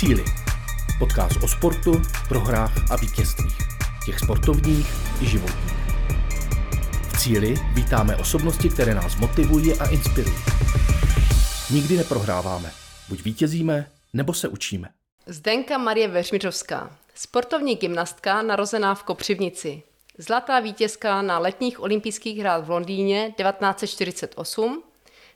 Cíli. Podcast o sportu, prohrách a vítězstvích. Těch sportovních i životních. V Cíli vítáme osobnosti, které nás motivují a inspirují. Nikdy neprohráváme. Buď vítězíme, nebo se učíme. Zdenka Marie Veřmiřovská, sportovní gymnastka narozená v Kopřivnici. Zlatá vítězka na letních olympijských hrách v Londýně 1948,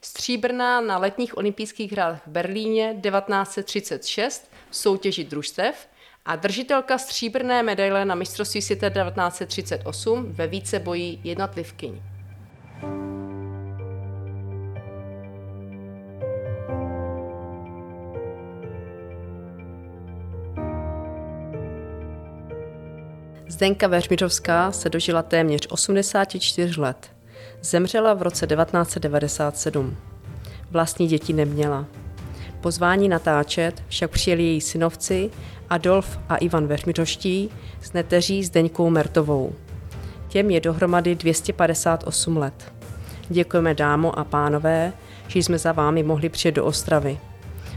stříbrná na letních olympijských hrách v Berlíně 1936 v soutěži družstev a držitelka stříbrné medaile na mistrovství světa 1938 ve víceboji jednotlivkyň. Zdenka Veřmiřovská se dožila téměř 84 let. Zemřela v roce 1997. Vlastní děti neměla. Pozvání natáčet však přijeli její synovci Adolf a Ivan Veřmiřoští s neteří Zdeňkou Mertovou. Těm je dohromady 258 let. Děkujeme dámo a pánové, že jsme za vámi mohli přijet do Ostravy.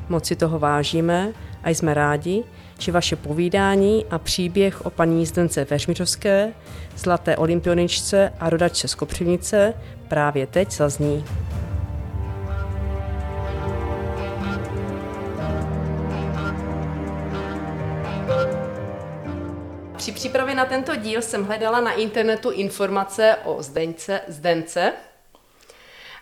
Moc si toho vážíme a jsme rádi, že vaše povídání a příběh o paní Zdence Veřmiřovské, zlaté olympioničce a rodačce z Kopřivnice právě teď zazní. Při přípravě na tento díl jsem hledala na internetu informace o Zdeňce, Zdence.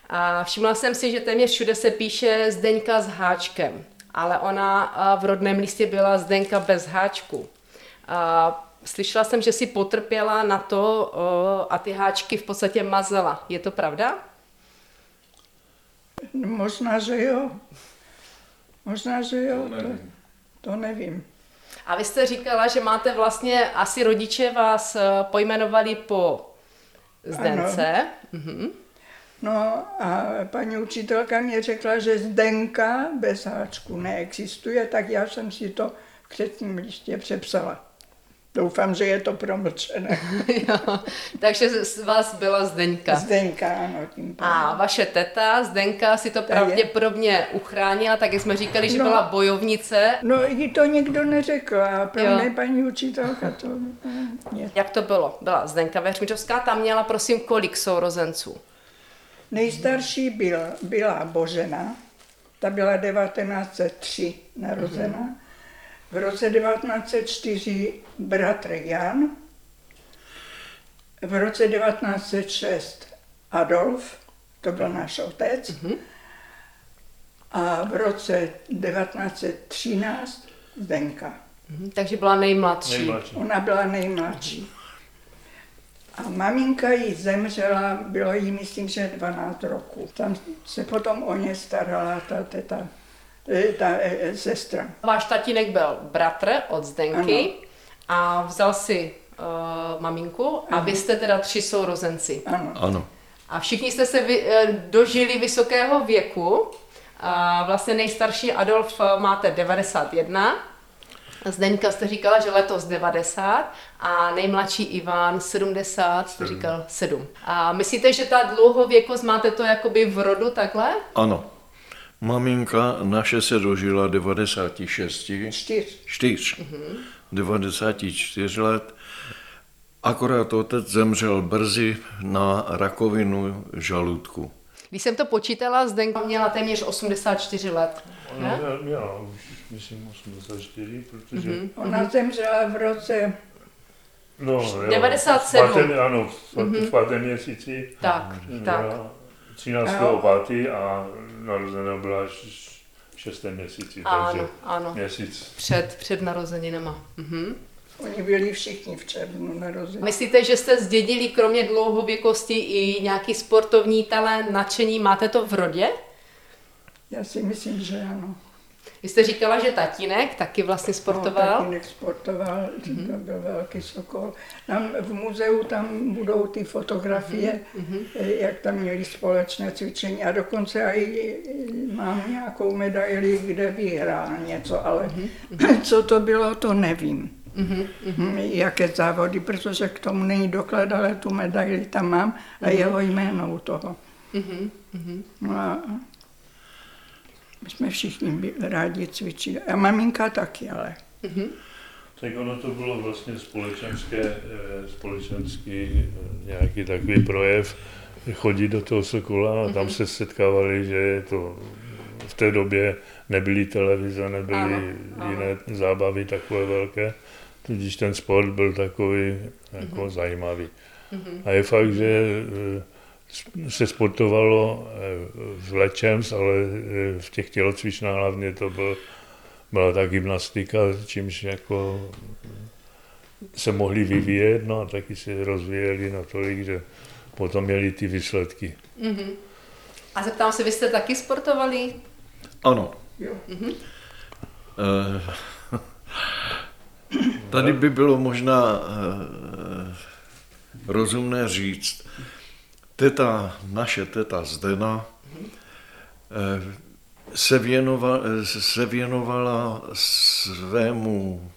A všimla jsem si, že téměř všude se píše Zdeňka s háčkem ale ona v rodném listě byla Zdenka bez háčku. A slyšela jsem, že si potrpěla na to a ty háčky v podstatě mazala. Je to pravda? Možná, že jo. Možná, že jo. To, to nevím. A vy jste říkala, že máte vlastně, asi rodiče vás pojmenovali po Zdence. Ano. Mhm. No a paní učitelka mě řekla, že Zdenka bez háčku neexistuje, tak já jsem si to v křetním listě přepsala. Doufám, že je to promlčené. jo, takže z vás byla Zdeňka. Zdeňka, ano. Tím a vaše teta Zdenka si to pravděpodobně uchránila, tak jsme říkali, že no, byla bojovnice. No, jí to nikdo neřekl a pro jo. mě paní učitelka to... Mě. Jak to bylo? Byla Zdenka Veřmičovská, tam měla prosím kolik sourozenců? Nejstarší byl, byla Božena, ta byla 1903 narozená. Mm-hmm. V roce 1904 bratr Jan, v roce 1906 Adolf, to byl náš otec, mm-hmm. a v roce 1913 Zdenka. Mm-hmm, takže byla nejmladší. nejmladší. Ona byla nejmladší. A maminka jí zemřela, bylo jí myslím, že 12 roku. Tam se potom o ně starala ta teta, ta, ta eh, sestra. Váš tatínek byl bratr od Zdenky ano. a vzal si uh, maminku a ano. vy jste teda tři sourozenci. Ano. ano. A všichni jste se vy, dožili vysokého věku. A vlastně nejstarší Adolf máte 91 Zdeňka jste říkala, že letos 90 a nejmladší Ivan 70, jste říkal 7. A myslíte, že ta dlouhověkost máte to jakoby v rodu takhle? Ano. Maminka naše se dožila 96. 4. 4. Mm-hmm. 94 let. Akorát otec zemřel brzy na rakovinu žaludku. Když jsem to počítala, Zdenka měla téměř 84 let. Ona měla už, myslím, 84, protože... Mm-hmm. Ona zemřela v roce... No, jo, 97. V pátém, ano, v, mm-hmm. v pátém měsíci. Tak, tak. 13. pátý a narozená byla v šestém měsíci, ano, takže ano. měsíc. Před, před narozeninama. Mhm. Oni byli všichni v červnu narození. Myslíte, že jste zdědili kromě dlouhověkosti i nějaký sportovní talent, nadšení? Máte to v rodě? Já si myslím, že ano. Vy jste říkala, že tatínek taky vlastně sportoval? No, tatínek sportoval, mm-hmm. to byl velký sokol. Tam v muzeu tam budou ty fotografie, mm-hmm. jak tam měli společné cvičení a dokonce i mám nějakou medaili, kde vyhrál něco, ale mm-hmm. co to bylo, to nevím. Mm-hmm. Jaké závody, protože k tomu není doklad, ale tu medaili tam mám a mm-hmm. jeho jméno u toho. Mm-hmm. No a My jsme všichni rádi cvičili. A maminka taky, ale. Tak ono to bylo vlastně společenské, eh, společenský eh, nějaký takový projev, chodit do toho Sokola a tam se setkávali, že to v té době nebyly televize, nebyly Ano, ano. jiné zábavy takové velké, tudíž ten sport byl takový jako zajímavý. A je fakt, že eh, se sportovalo eh, v Lečems, ale eh, v těch tělocvičnách hlavně to byl, byla ta gymnastika, čímž jako se mohli vyvíjet, no a taky se rozvíjeli natolik, že potom měli ty výsledky. A zeptám se, vy jste taky sportovali? Ano. Jo. Eh, Tady by bylo možná eh, rozumné říct, teta, naše teta Zdena eh, se věnovala, se věnovala svému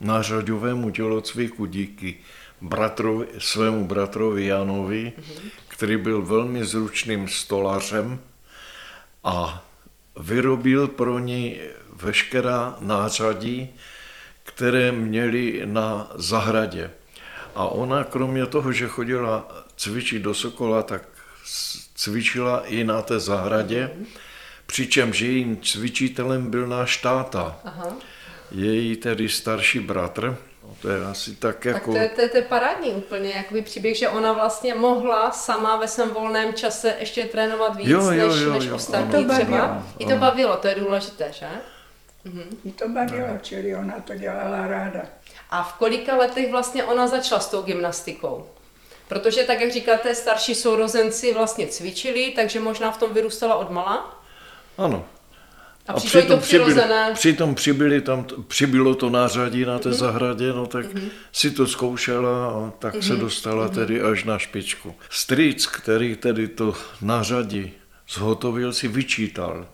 nářaďovému tělocviku díky bratrovi, svému bratrovi Janovi, který byl velmi zručným stolařem a vyrobil pro ní veškerá nářadí, které měli na zahradě. A ona kromě toho, že chodila cvičit do Sokola, tak cvičila i na té zahradě, přičemž jejím cvičitelem byl náš táta. Aha. Její tedy starší bratr, no to je asi tak Tak jako... to je, to, je, to je parádní úplně, jakoby příběh, že ona vlastně mohla sama ve svém volném čase ještě trénovat víc Jo, jo, než, jo, než jo, ostatní ano. To třeba. bavilo. I to bavilo, to je důležité, že? Jí to bavilo, čili ona to dělala ráda. A v kolika letech vlastně ona začala s tou gymnastikou? Protože tak, jak říkáte, starší sourozenci vlastně cvičili, takže možná v tom vyrůstala od mala. Ano. A, přišlo jí to přirozené. přibyli, přitom přibyli tam, přibylo to nářadí na té Mhm. zahradě, no tak si to zkoušela a tak se Mhm. dostala tedy až na špičku. Strýc, který tedy to nářadí zhotovil, si vyčítal,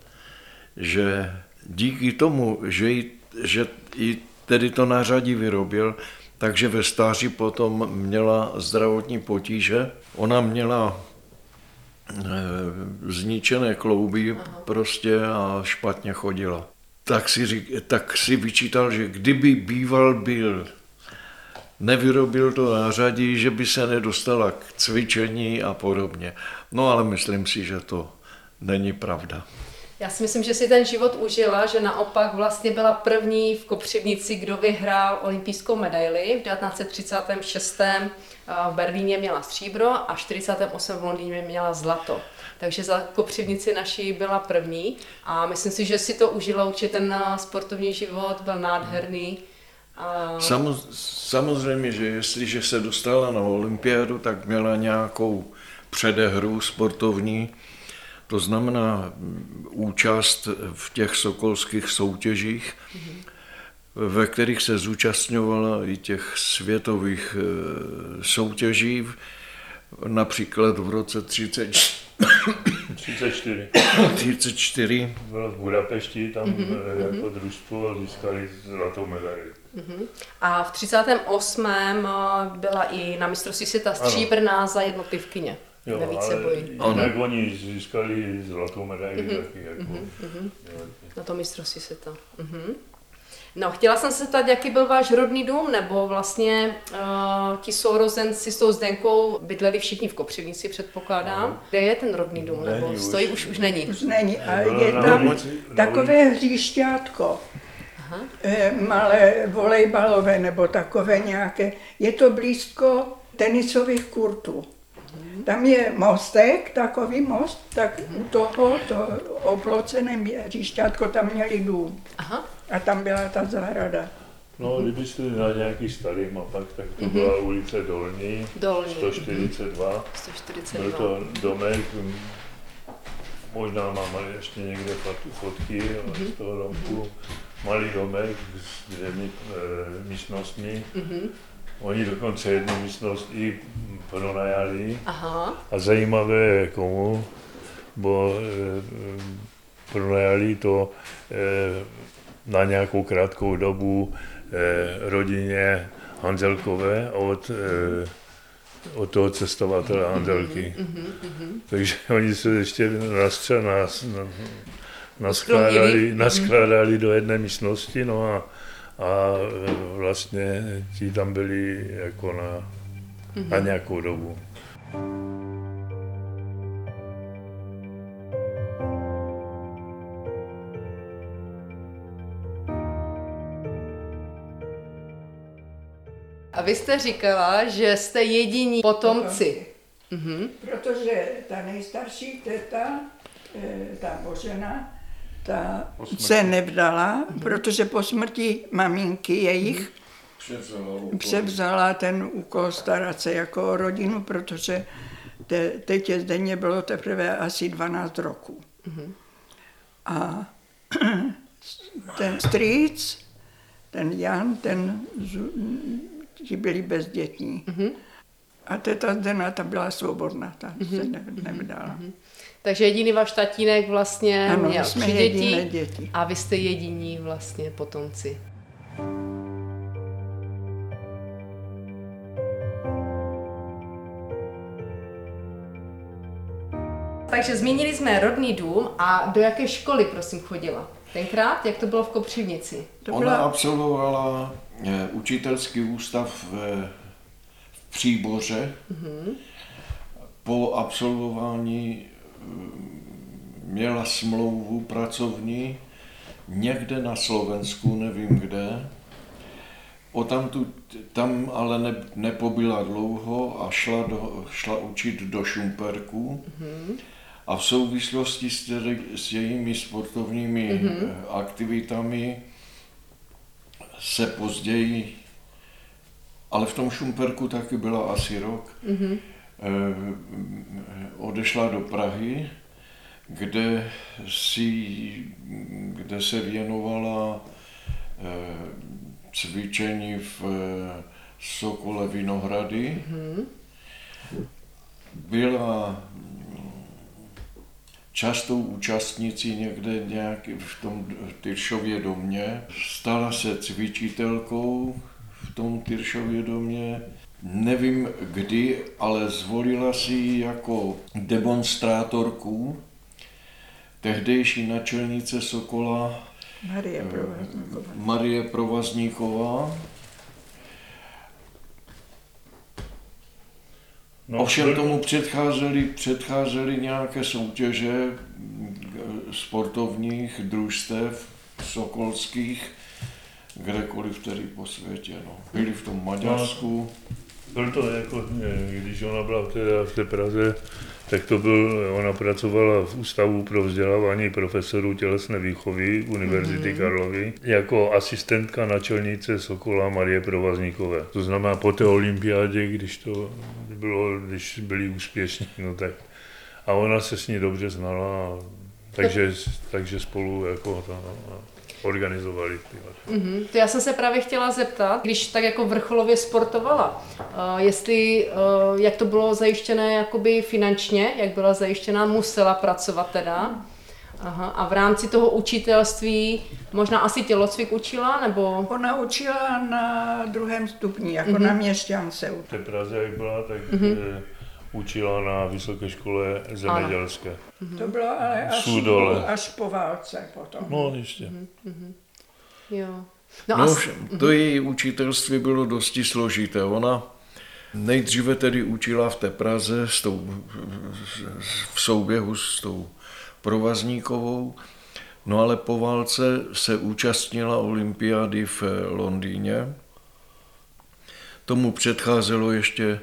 že díky tomu, že jí, že jí tedy to nářadí vyrobil, takže ve stáří potom měla zdravotní potíže. Ona měla eh, zničené klouby prostě a špatně chodila. Tak si, řík, tak si vyčítal, že kdyby býval byl, nevyrobil to nářadí, že by se nedostala k cvičení a podobně. No ale myslím si, že to není pravda. Já si myslím, že si ten život užila, že naopak vlastně byla první v Kopřivnici, kdo vyhrál olympijskou medaili. V 1936. v Berlíně měla stříbro a v 48. v Londýně měla zlato. Takže za Kopřivnici naší byla první a myslím si, že si to užila určitě ten eh, sportovní život, byl nádherný. A... Samo, samozřejmě, že jestliže se dostala na olympiádu, tak měla nějakou předehru sportovní, to znamená účast v těch sokolských soutěžích, ve kterých se zúčastňovala i těch světových eh, soutěží, například v roce 30, 34. 34 Byla v Budapešti, tam mm-hmm. jako družstvo a získali zlatou medaili. a v 38. eh, byla i na mistrovství světa stříbrná za jednotlivkyně Jo, ve ale víceboji. jinak oni získali zlatou medaili mm-hmm. taky. Jako, mm-hmm. Na to mistrovství světa. Mhm. No, chtěla jsem se zeptat, jaký byl váš rodný dům, nebo vlastně uh, ti sourozenci s tou Zdenkou bydleli všichni v Kopřivnici, předpokládám. Kde je ten rodný dům, nebo Není už. stojí už, už není? Už není. A Bylo je tam ulici- takové hříšťátko. eh, Malé volejbalové nebo takové nějaké. Je to blízko tenisových kurtů. Tam je mostek, takový most, tak u toho, to oplocené hříšťátko, tam měli dům. Aha, A tam byla ta zahrada. No, kdybyste na nějaký starých mapách, tak to byla ulice Dolní, Dolní. 142. Byl 142. to domek, hm, možná máme ještě někde fot- fotky z toho domku. Malý domek s dvěmi e, místnostmi. Oni dokonce jednu místnost i pronajali. Aha, A zajímavé je komu, bo e, pronajali to e, na nějakou krátkou dobu e, rodině Hanzelkové od, e, od toho cestovatele Hanzelky. Takže oni se ještě nastře, nas, naskládali, naskládali do jedné místnosti, no a, a vlastně ti tam byli jako na, na nějakou dobu. A vy jste říkala, že jste jediní potomci. Mhm. Protože ta nejstarší teta, eh, ta Božena, ta se nevdala, mhm. protože po smrti maminky jejich převzala, převzala ten úkol starat se jako o rodinu, protože te, tetě Zdeně bylo teprve asi 12 roků. Mhm. A ten strýc, ten Jan, ten ti byli bezdětní. Mm-hmm. A teta Zdena, ta byla svobodná, ta se ne, nevdala. Takže jediný váš tatínek vlastně ano, měl jsme tři děti, děti a vy jste jediní vlastně potomci. Takže zmínili jsme rodný dům a do jaké školy, prosím, chodila? Tenkrát, jak to bylo v Kopřivnici? Ona byla... absolvovala Eh, učitelský ústav v, v Příboře. Mm-hmm. Po absolvování měla smlouvu pracovní někde na Slovensku, nevím kde. O tam, tu, tam ale ne, nepobyla dlouho a šla, do, šla učit do Šumperku. Mm-hmm. A v souvislosti s, s jejími sportovními mm-hmm. aktivitami se později, ale v tom Šumperku taky byla asi rok, mm-hmm. Odešla do Prahy, kde, si, kde se věnovala eh, cvičení v eh, Sokole Vinohrady. Mm-hmm. Byla častou účastnicí někde nějak v tom Tyršově domě. Stala se cvičitelkou v tom Tyršově domě. Nevím kdy, ale zvolila si ji jako demonstrátorku tehdejší načelnice Sokola Marie Provazníková. Marie Provazníková No, Ovšem tomu předcházely, předcházely nějaké soutěže sportovních družstev sokolských, kdekoliv tedy po světě. No. Byli v tom Maďarsku. No, byl to jako, když ona byla teda v té Praze, tak to byl, ona pracovala v Ústavu pro vzdělávání profesorů tělesné výchovy Univerzity mm-hmm. Karlovy jako asistentka načelnice Sokola Marie Provazníkové. To znamená po té olympiádě, když to bylo, když byli úspěšní, no tak a ona se s ní dobře znala, takže, takže spolu jako to, no, organizovali. Mm-hmm. To já jsem se právě chtěla zeptat, když tak jako vrcholově sportovala, uh, jestli, uh, jak to bylo zajištěné jakoby finančně, jak byla zajištěná, musela pracovat teda. Aha. A v rámci toho učitelství možná asi tělocvik učila, nebo? Ona učila na druhém stupni, jako mm-hmm. na měšťance. V té Praze, jak byla, tak mm-hmm. Učila na Vysoké škole zemědělské. Mm-hmm. To bylo ale až, po, až po válce potom. No, ještě. Mm-hmm. Jo. No, no as... to její učitelství bylo dosti složité. Ona nejdříve tedy učila v té Praze s tou, v souběhu s tou Provazníkovou, no ale po válce se účastnila olympiády v Londýně. Tomu předcházelo ještě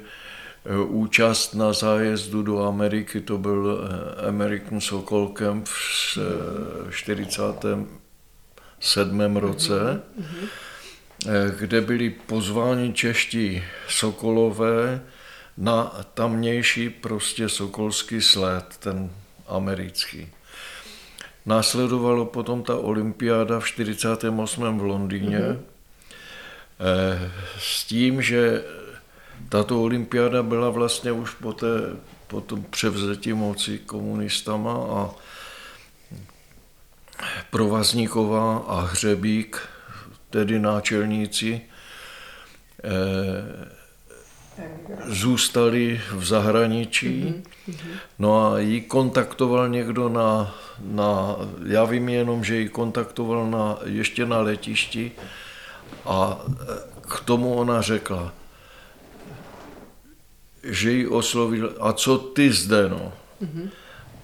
účast na zájezdu do Ameriky, to byl e, American Sokol Camp v 47. E, roce, kde byli pozváni čeští sokolové na tamnější prostě sokolský sled, ten americký. Následovalo potom ta olympiáda v 48. v Londýně mm-hmm. s tím, že tato olympiáda byla vlastně už po, té, po tom převzetí moci komunistama a Provazníková a Hřebík, tedy náčelníci, eh, zůstali v zahraničí. No a ji kontaktoval někdo na, na, já vím jenom, že ji kontaktoval na, ještě na letišti a k tomu ona řekla, že ji oslovil, a co ty zde, no?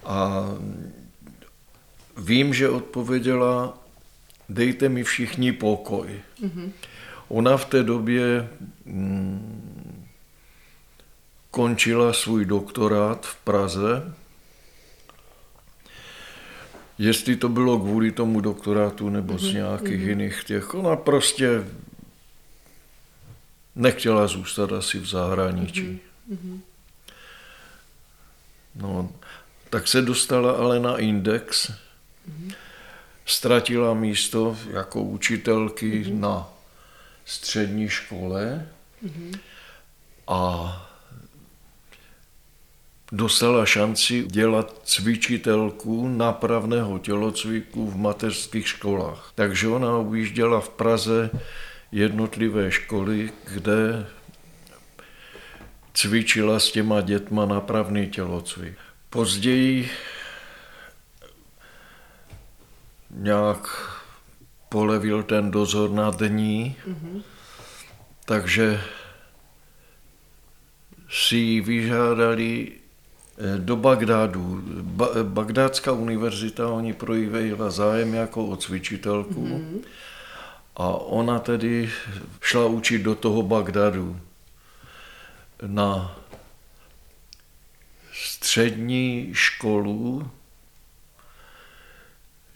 A vím, že odpověděla, dejte mi všichni pokoj. Ona v té době mm, končila svůj doktorát v Praze. Jestli to bylo kvůli tomu doktorátu nebo z nějakých jiných těch, ona prostě nechtěla zůstat asi v zahraničí. No, tak se dostala ale na index, ztratila místo jako učitelky na střední škole. A dostala šanci dělat cvičitelku nápravného tělocviku v mateřských školách. Takže ona ujížděla v Praze jednotlivé školy, kde cvičila s těma dětma nápravný tělocvik. Později nějak polevil ten dozor nad ní, mm-hmm. takže si ji vyžádali eh, do Bagdádu. Ba- Bagdátská univerzita, oni projevila zájem jako o cvičitelku mm-hmm. a ona tedy šla učit do toho Bagdadu na střední školu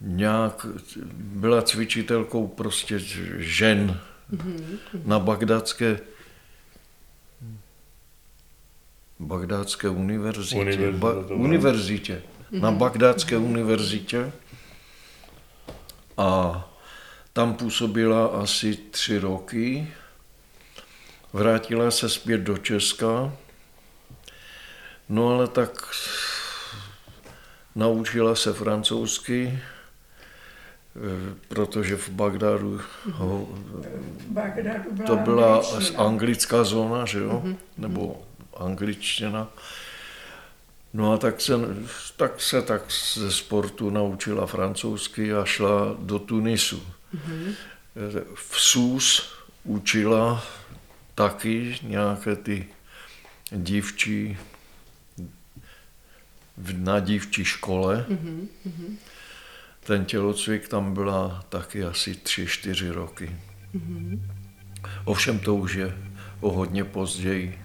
nějak byla cvičitelkou prostě žen mm-hmm. na bagdátské bagdátské univerzitě. Univerzita, ba, byla. univerzitě. Mm-hmm. Na bagdátské univerzitě. A tam působila asi tři roky. Vrátila se zpět do Česka. No ale tak naučila se francouzsky, eh, protože v Bagdádu ho, byla to byla angličtina. anglická zóna, že jo? Nebo angličtina. No a tak se, tak se tak ze sportu naučila francouzsky a šla do Tunisu. V SUS učila taky nějaké ty dívčí v- na dívčí škole. Ten tělocvik tam byla taky asi tři, čtyři roky. Ovšem to už je o hodně později.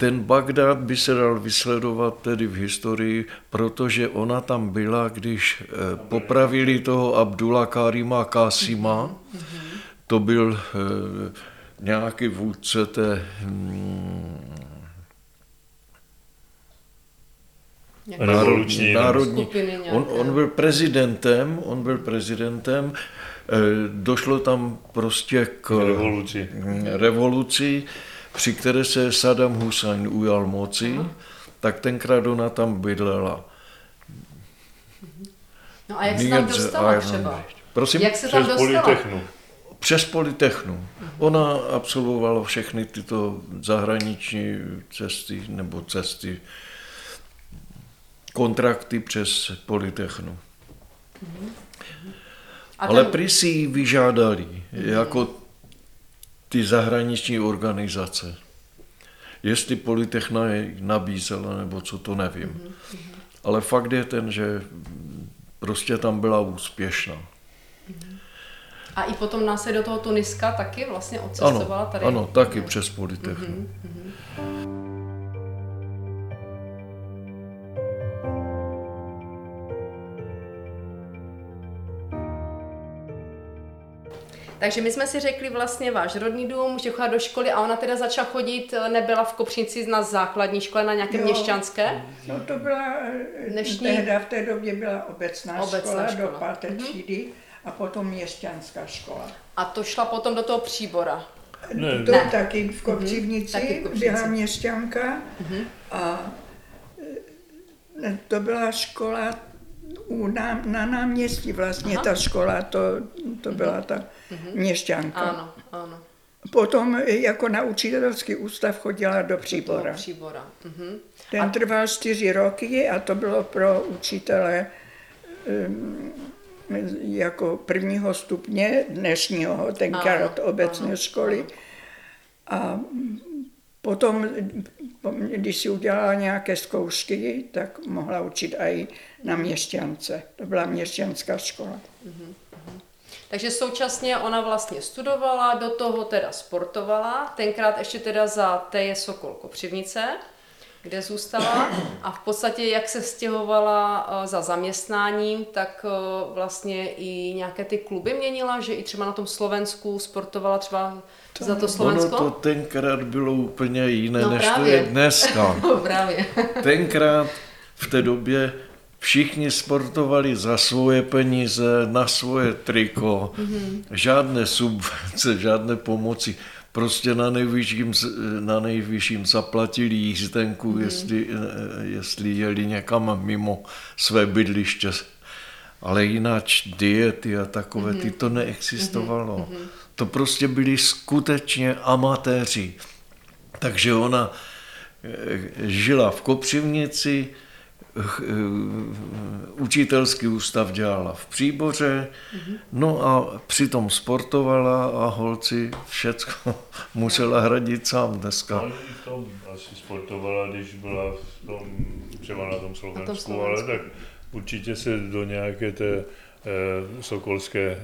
Ten Bagdad by se dal vysledovat tedy v historii, protože ona tam byla, když eh, popravili toho Abdullah Karima Kasima, to byl eh, nějaký vůdce té hm, Revoluční národní. Skupiny nějaké. On, on byl prezidentem, on byl prezidentem, eh, došlo tam prostě k revoluci. revoluci, při které se Saddam Hussein ujal moci, tak tenkrát ona tam bydlela. No a jak se Near tam the dostala Iron třeba? Bridge. Prosím? Jak se tam Přes dostala? Politechnu. Přes Politechnu. Ona absolvovala všechny tyto zahraniční cesty nebo cesty, kontrakty přes Politechnu. A Ale ten, prý si ji vyžádali jako ty zahraniční organizace. Jestli Politechna je nabízela, nebo co to nevím. Ale fakt je ten, že prostě tam byla úspěšná. a i potom nás se do toho Tuniska taky vlastně Ano, odcestovala tady? ano, taky přes Politechnu. Takže my jsme si řekli vlastně váš rodný dům, že chodila do školy a ona teda začala chodit, nebyla v Kopřnici na základní škole, na nějaké Jo. měšťanské? No to byla, Dnešní- Dnešní... tehda v té době byla obecná, Obecná škola, škola. do páté třídy a potom měšťanská škola. A to šla potom do toho příbora. Ne, To Ne. taky v Kopřivnici Taky v Kopřivnici. byla měšťanka a e, To byla škola u nám, na náměstí vlastně Aha. ta škola, to, to byla ta měšťanka. Ano, ano. Potom jako na učitelský ústav chodila do Příbora. Příbora. Mhm. Ten trval čtyři roky a to bylo pro učitele um, jako prvního stupně dnešního, tenkrát Ano, obecné ano, školy. A potom, když si udělala nějaké zkoušky, tak mohla učit i na měšťance. To byla měšťanská škola. Takže současně ona vlastně studovala, do toho teda sportovala, tenkrát ještě teda za Teje Sokol Kopřivnice, kde zůstala a v podstatě jak se stěhovala eh, za zaměstnáním, tak eh, vlastně i nějaké ty kluby měnila, že i třeba na tom Slovensku sportovala třeba za to Slovensko? Ono to tenkrát bylo úplně jiné, No než to právě. je dneska. No, právě. Tenkrát v té době všichni sportovali za svoje peníze, na svoje triko, mm-hmm. žádné subvence, žádné pomoci. Prostě na nejvyšším, na nejvyšším zaplatili jízdenku, mm-hmm. jestli, eh, jestli jeli někam mimo své bydliště. Ale jinak diety a takové, mm-hmm. ty to neexistovalo. Mm-hmm. To prostě byli skutečně amatéři. Takže ona eh, žila v Kopřivnici, eh, učitelský ústav dělala v Příboře, no a přitom sportovala a holci všecko musela hradit sám dneska. Ale i v tom asi sportovala, když byla v tom, třeba na tom Slovensku, Slovensku. ale tak určitě se do nějaké té eh, sokolské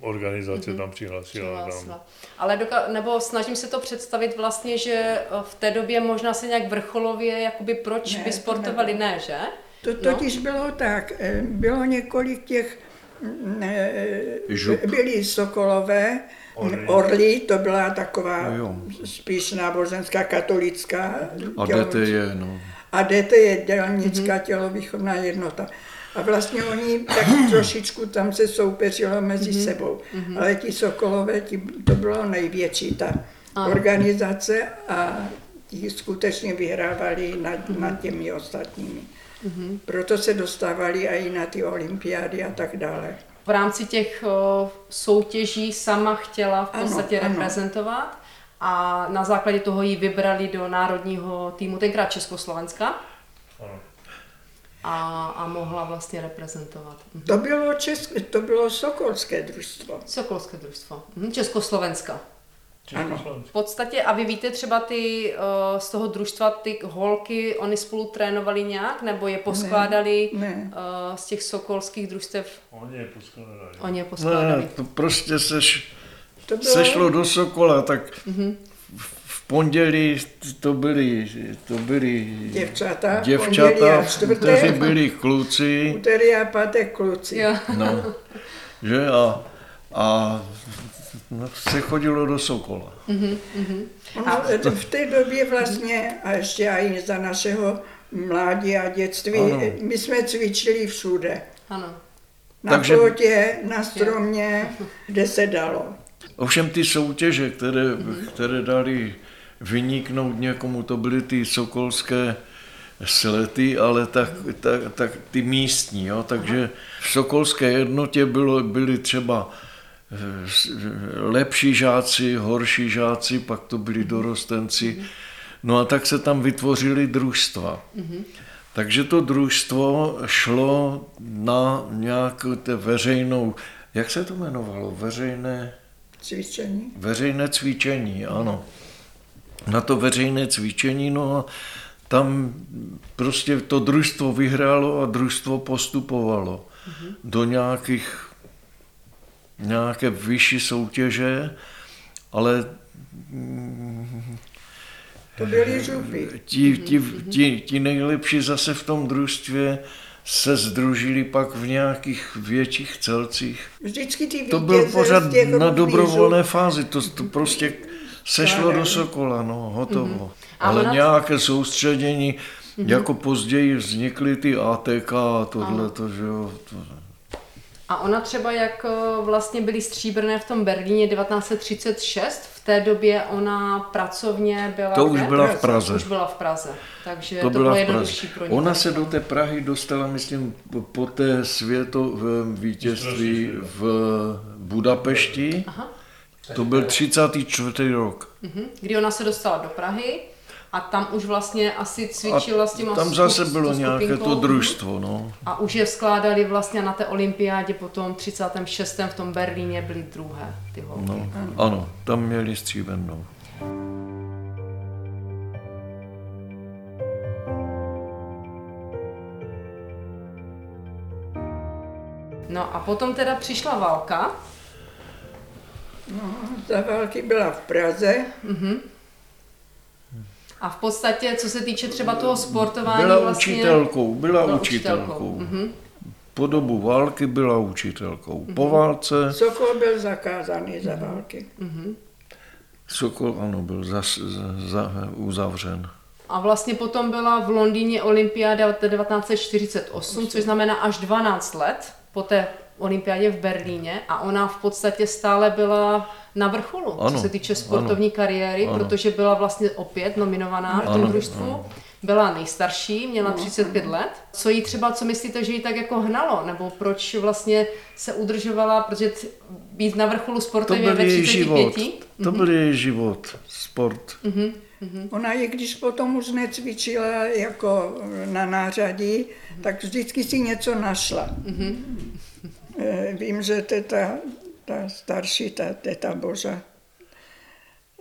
organizace tam přihlásila. Tam. Přihlásila. Ale doka- nebo snažím se to představit vlastně, že eh, v té době možná se nějak vrcholově, jakoby proč Ne, by to sportovali, ne, že? To totiž bylo tak, eh, bylo několik těch, mm, eh, Žup. byli Sokolové, Orly. Orly, to byla taková Jo. spíš náboženská katolická A jdete je, no. A DT je dělnická tělovýchovná jednota. A vlastně oni tak trošičku tam se soupeřilo mezi sebou. Ale ti Sokolové, ti, to bylo největší ta Ano. organizace a ti skutečně vyhrávali nad, nad těmi ostatními. Proto se dostávali i na ty olympiády a tak dále. V rámci těch o, soutěží sama chtěla v Ano, podstatě ano. reprezentovat a na základě toho ji vybrali do národního týmu, tenkrát Československa Ano. A, a mohla vlastně reprezentovat. Mhm. To bylo, české, to bylo Sokolské družstvo. Sokolské družstvo, mhm. Československa. Československo. V podstatě, a vy víte třeba ty uh, z toho družstva, ty holky, oni spolu trénovali nějak, nebo je poskládali ne. Uh, z těch sokolských družstev, Oni je poskládali. oni je poskládali. Ne, to prostě seš, To bylo, sešlo do Sokola, tak v- v pondělí to byli, to byli Děvčata, pondělí děvčata, a úterý byli kluci, úterý a pátek kluci. Jo. no, že a, a no, se chodilo do Sokola. Ono, v té době vlastně, a ještě i za našeho mládí a dětství, Ano. my jsme cvičili všude. Ano. Na Takže- plotě, na stromě, kde se dalo. Ovšem ty soutěže, které, které dali vyniknout někomu, to byly ty sokolské slety, ale tak, tak, tak ty místní. Jo? Takže v sokolské jednotě bylo, byli třeba eh, lepší žáci, horší žáci, pak to byli dorostenci. No a tak se tam vytvořily družstva. Takže to družstvo šlo na nějakou té veřejnou, jak se to jmenovalo? Veřejné, Cvičení. veřejné cvičení, ano. Na to veřejné cvičení, no a tam prostě to družstvo vyhrálo a družstvo postupovalo do nějakých, nějaké vyšší soutěže, ale To byly župy. ti, ti, ti, ti nejlepší zase v tom družstvě se združili pak v nějakých větších celcích. Vždycky ty To byl pořád na dobrovolné žup. fázi, to, to prostě sešlo do Sokola, no, hotovo. A Ale ona- nějaké soustředění, jako později vznikly ty ATK a tohle, to, že jo. To, A ona třeba, jak eh, vlastně byly stříbrné v tom Berlíně 1936, v té době ona pracovně byla To už byla v Praze. Už byla v Praze, takže To to, byla bylo jednodušší pro ní. Ona se do té Prahy dostala, myslím, po té světovém vítězství v Budapešti. Aha. To byl 34. rok. Mhm. Kdy ona se dostala do Prahy a tam už vlastně asi cvičila s těma tam zase bylo nějaké to družstvo. No. A už je skládali vlastně na té olympiádě potom 36. v tom Berlíně byly druhé ty holky. No, ano, tam měli stříbrnou. No a potom teda přišla válka. No, za války byla v Praze, A v podstatě, co se týče třeba toho sportování, Byla vlastně... učitelkou, byla, Byla učitelkou. učitelkou, mhm. Po dobu války byla učitelkou. Po válce Sokol byl zakázaný za války. Sokol, ano, byl zas, za, uzavřen. A vlastně potom byla v Londýně olympiáda 1948, což znamená až 12 let po té olympiádě v Berlíně a ona v podstatě stále byla na vrcholu, co Ano, se týče sportovní kariéry, ano. protože byla vlastně opět nominovaná v tom Ano, družstvu. Byla nejstarší, měla 35 let. Co jí třeba, co myslíte, že jí tak jako hnalo? Nebo proč vlastně se udržovala, protože být na vrcholu To sportově byl ve její 35? život. To byl její život, sport. Ona i když potom už necvičila jako na nářadí, tak vždycky si něco našla. Vím, že teta, ta starší, ta teta Boža,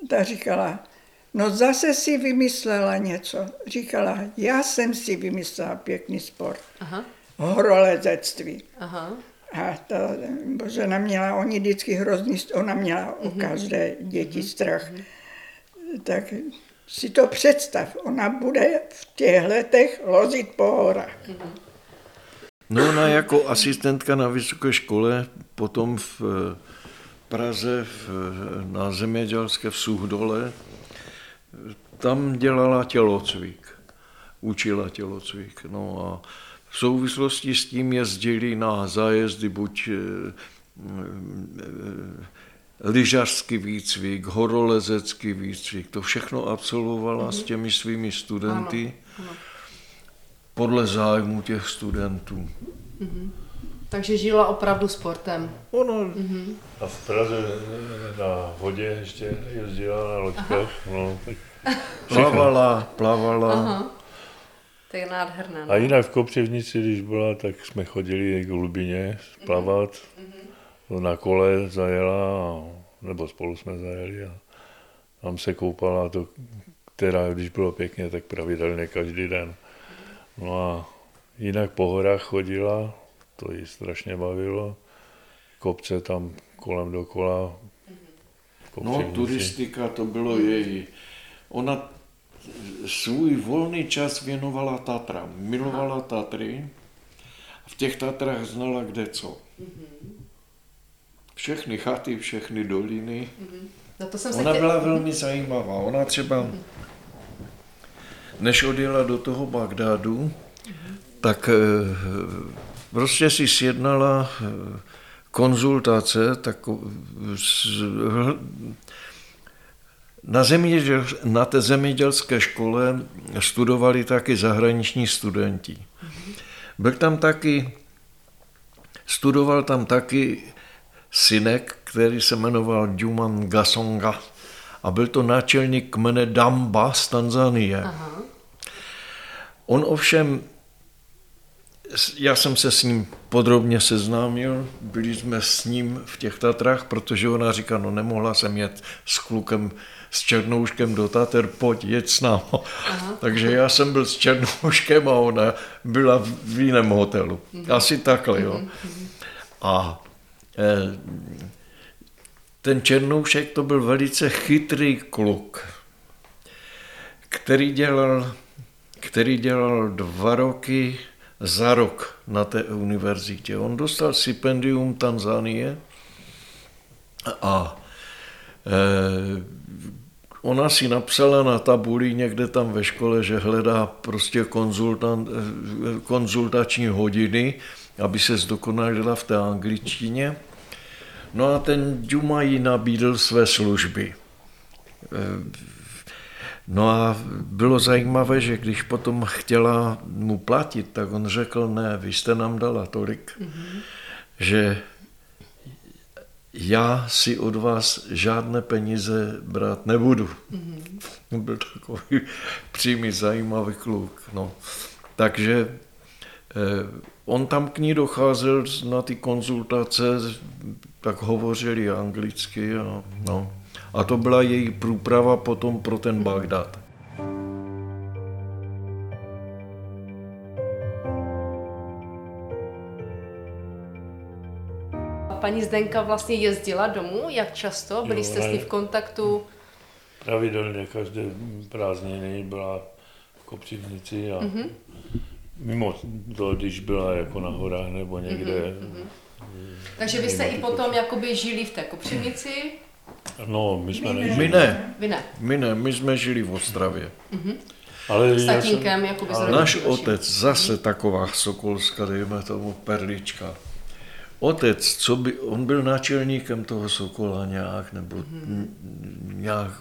ta říkala, no zase si vymyslela něco. Říkala, já jsem si vymyslela pěkný sport. Aha, Horolezectví. aha. A ta Božena měla, oni vždycky hrozný, ona měla o každé děti strach. Tak si to představ, ona bude v těch letech lozit po horách. No ona jako asistentka na vysoké škole, potom v eh, Praze v, na zemědělské v Suchdole, tam dělala tělocvik, učila tělocvik. No a v souvislosti s tím jezdili na zájezdy buď eh, eh, lyžařský výcvik, horolezecký výcvik, to všechno absolvovala s těmi svými studenty podle zájmu těch studentů. Takže žila opravdu sportem. Ono, A v Praze na vodě ještě jezdila na loďkách. No, tak plavala, plavala. Aha. To je nádherné. no. A jinak v Kopřivnici, když byla, tak jsme chodili k Lubině plavat. To Na kole zajela, nebo spolu jsme zajeli a tam se koupala, to, která, když bylo pěkně, tak pravidelně každý den. No a jinak po horách chodila, to jí strašně bavilo. Kopce tam kolem dokola. v No, turistika to bylo její. Ona svůj volný čas věnovala Tatrám. Milovala Tatry. V těch Tatrách znala kde co. Všechny chaty, všechny doliny. No to jsem se Ona byla velmi zajímavá. Ona třeba, než odjela do toho Bagdádu, tak eh, prostě si sjednala eh, konzultace tak, s, na, zeměděl, na té zemědělské škole studovali taky zahraniční studenti. Byl tam taky, studoval tam taky synek, který se jmenoval Juman Gasonga a byl to náčelník kmene Damba z Tanzanie. Aha. On ovšem, já jsem se s ním podrobně seznámil, byli jsme s ním v těch Tatrách, protože ona říká, no nemohla jsem jet s klukem, s Černouškem do Tater, pojď, jeď s námi. Takže já jsem byl s Černouškem a ona byla v jiném hotelu. Asi takhle, jo. A eh, ten Černoušek to byl velice chytrý kluk, který dělal, který dělal dva roky za rok na té univerzitě. On dostal stipendium Tanzánie a eh, ona si napsala na tabuli někde tam ve škole, že hledá prostě konzultant, eh, konzultační hodiny, aby se zdokonalila v té angličtině. No a ten Duma jí nabídl své služby. No a bylo zajímavé, že když potom chtěla mu platit, tak on řekl, ne, vy jste nám dala tolik, mm-hmm. že já si od vás žádné peníze brát nebudu. Mm-hmm. Byl takový přímý zajímavý kluk. No. Takže eh, on tam k ní docházel na ty konzultace, tak hovořili anglicky. A, no. a to byla její průprava potom pro ten Bagdad. Paní Zdenka vlastně jezdila domů, jak často? Byli jste s ní v kontaktu? Pravidelně každé prázdniny byla v Kopřivnici a mm-hmm. mimo to, když byla jako na horách nebo někde. Mm-hmm. Takže vy jste i potom jakoby žili v té Kopřivnici? No, my jsme nežili. My ne. Vy ne. My ne, my jsme žili v Ostravě. Mm-hmm. Ale S já jsem, tatínkem, jakoby s Náš otec, zase taková sokolská, dejme tomu perlička. Otec, co by, on byl náčelníkem toho Sokola nějak, nebo mm-hmm. nějak.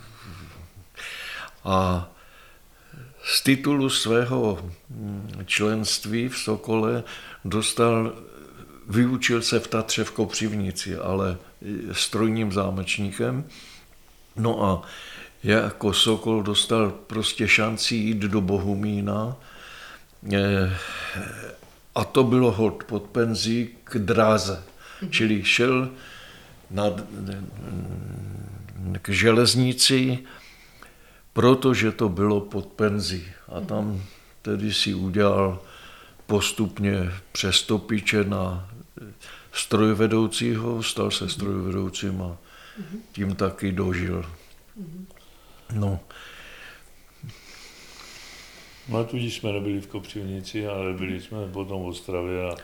A z titulu svého mm, členství v Sokole dostal, vyučil se v Tatře v Kopřivnici, ale strojním zámečníkem. No a já jako Sokol dostal prostě šanci jít do Bohumína, Eh, a to bylo hod pod penzí k dráze. Čili šel nad, k železnici, protože to bylo pod penzí. A tam tedy si udělal postupně přestopiče na strojvedoucího, stal se strojvedoucím a tím taky dožil. No, No a tudíž jsme nebyli v Kopřivnici, ale byli jsme potom v Ostravě a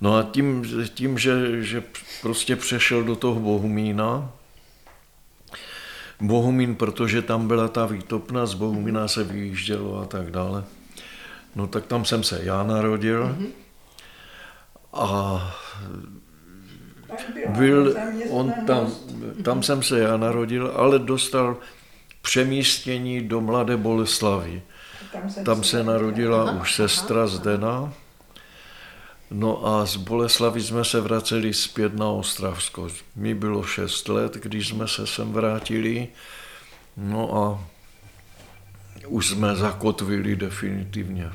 No a tím, tím že, že prostě přešel do toho Bohumína, Bohumín, protože tam byla ta výtopna, z Bohumína se vyjíždělo a tak dále. No tak tam jsem se já narodil Mhm. a byl on tam, tam jsem se já narodil, ale dostal přemístění do Mladé Boleslavy. Tam, se narodila už sestra Zdena. No a z Boleslavy jsme se vraceli zpět na Ostravsko. Mi bylo 6 let, když jsme se sem vrátili. No a už jsme zakotvili definitivně.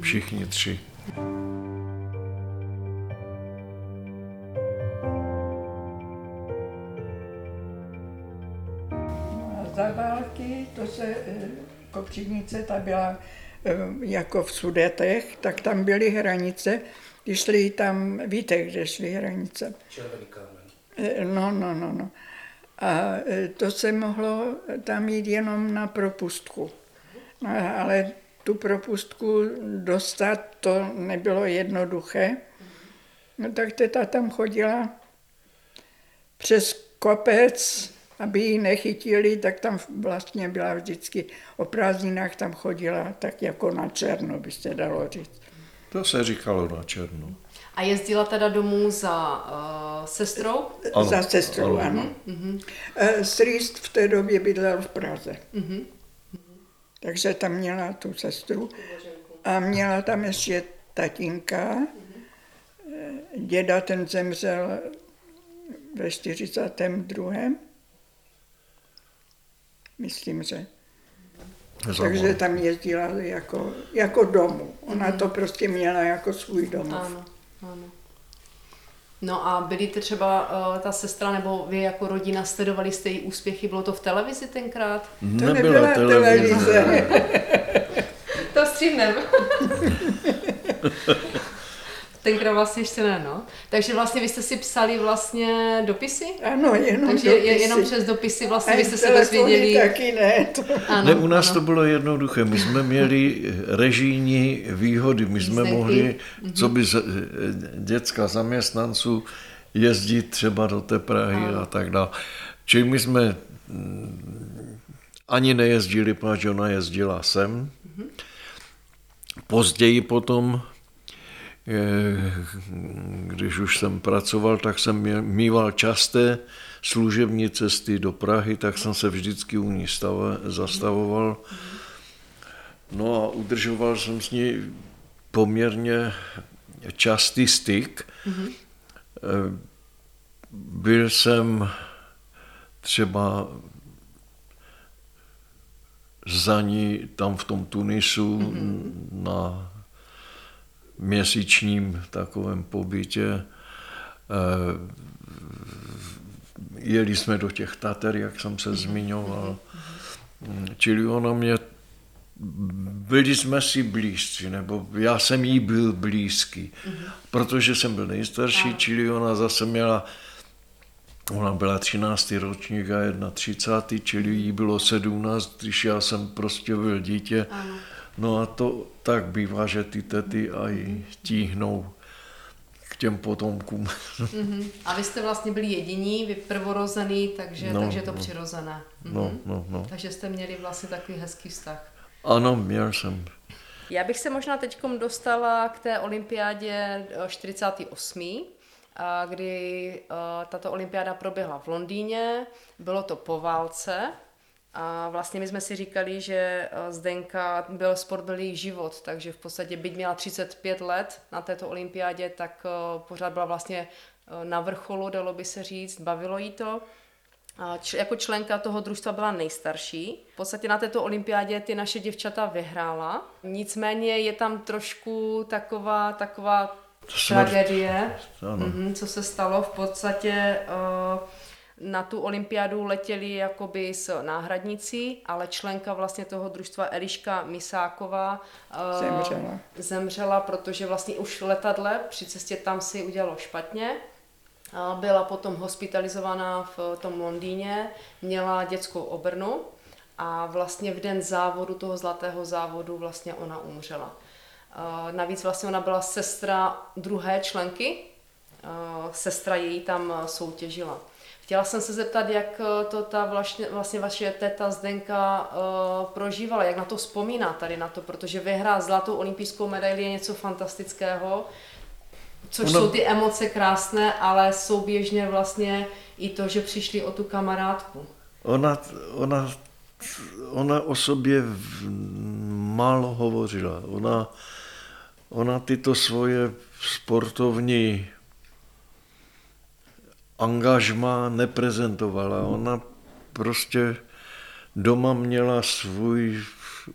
Všichni tři. Za války, to se eh, Kopřivnice, ta byla eh, jako v Sudetech, tak tam byly hranice, když šli tam, víte, kde šly hranice? Červený kámen. Eh, No, no, no, no. A to se mohlo tam jít jenom na propustku. No, ale tu propustku dostat, to nebylo jednoduché. No tak teta tam chodila přes kopec, aby ji nechytili, tak tam vlastně byla vždycky o prázdninách tam chodila tak jako na černo, by se dalo říct. To se říkalo na černo. A jezdila teda domů za uh, sestrou? Ano, Za sestrou, ano. ano. ano. Strýst v té době bydlel v Praze. Takže tam měla tu sestru a měla tam ještě tatínka. Eh, Děda ten zemřel ve 42. Myslím, že. Za Takže tam jezdila jako, jako domů. Ona to prostě měla jako svůj domov. Ano, ano. No a byli to třeba uh, ta sestra nebo vy jako rodina, sledovali jste její úspěchy, bylo to v televizi tenkrát? To Nebyla nebyla televize. televize. To stříhnem. tenkrát vlastně ještě ne, no. Takže vlastně vy jste si psali vlastně dopisy? Ano, jenom Takže dopisy. je, jenom přes dopisy vlastně vy jste se dozvěděli. taky ne. To... Ano, Ne, u nás ano. to bylo jednoduché. My jsme měli režijní výhody. My jsme Jízdenky. mohli, co by z- děcka zaměstnanců, jezdit třeba do té Prahy a tak dále. Čili my jsme mm, ani nejezdili, protože ona jezdila sem. Později potom, když už jsem pracoval, tak jsem mýval časté služební cesty do Prahy, tak jsem se vždycky u ní stave, zastavoval. No a udržoval jsem s ní poměrně častý styk. Mm-hmm. Byl jsem třeba za ní tam v tom Tunisu mm-hmm. na měsíčním takovém pobytě. Eh, jeli jsme do těch Tater, jak jsem se zmiňoval. Čili ona mě, byli jsme si blízci, nebo já jsem jí byl blízký, protože jsem byl nejstarší, čili ona zase měla Ona byla 13. ročník a 31. čili jí bylo 17, když já jsem prostě byl dítě. Ano. No a to tak bývá, že ty tety aj tíhnou k těm potomkům. Mm-hmm. A vy jste vlastně byli jediní, vy prvorozený, takže, no, takže to no. přirozené. Mm-hmm. No, no, no. Takže jste měli vlastně takový hezký vztah. Ano, měl jsem. Já bych se možná teď dostala k té olympiádě 48 eh, kdy eh, tato olympiáda proběhla v Londýně, bylo to po válce, a vlastně my jsme si říkali, že eh, Zdenka byl sport byl její život, takže v podstatě byť měla 35 let na této olympiádě, tak eh, pořád byla vlastně eh, na vrcholu, dalo by se říct, bavilo jí to. A č- jako členka toho družstva byla nejstarší. V podstatě na této olympiádě ty naše děvčata vyhrála. Nicméně je tam trošku taková, taková tragédie, mm-hmm, co se stalo. V podstatě uh, na tu olympiádu letěli jakoby s náhradnicí, ale členka vlastně toho družstva Eliška Misáková uh, zemřela. zemřela, protože vlastně už letadle při cestě tam si udělalo špatně. Uh, byla potom hospitalizovaná v tom Londýně, měla dětskou obrnu a vlastně v den závodu, toho zlatého závodu, vlastně ona umřela. Uh, navíc vlastně ona byla sestra druhé členky, sestra její tam soutěžila. Chtěla jsem se zeptat, jak eh, to ta vlastně, vlastně vaše teta Zdenka uh, prožívala, jak na to vzpomíná tady na to, protože vyhrát zlatou olympijskou medaili je něco fantastického, což ono... jsou ty emoce krásné, ale souběžně vlastně i to, že přišli o tu kamarádku. Ona, ona, ona o sobě málo hovořila. Ona, ona tyto svoje sportovní angažma neprezentovala. Ona prostě doma měla svůj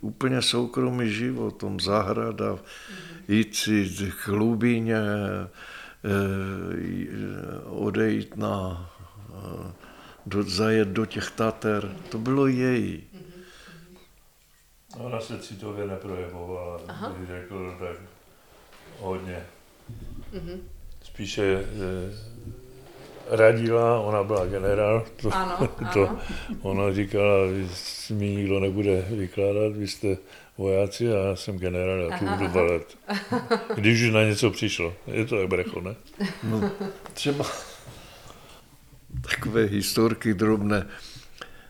úplně soukromý život, tom zahrada, jít si k eh, odejít na, eh, do, zajet do těch Tater, to bylo její. Ona se citově neprojevovala, bych řekl tak hodně. Mm-hmm. Spíše eh, radila, ona byla generál, to, ano, to ano. ona říkala, mi nikdo nebude vykládat, vy jste vojáci a já jsem generál, já tu budu balet. Když už na něco přišlo. Je to jak brecho, ne? No, třeba takové historky drobné,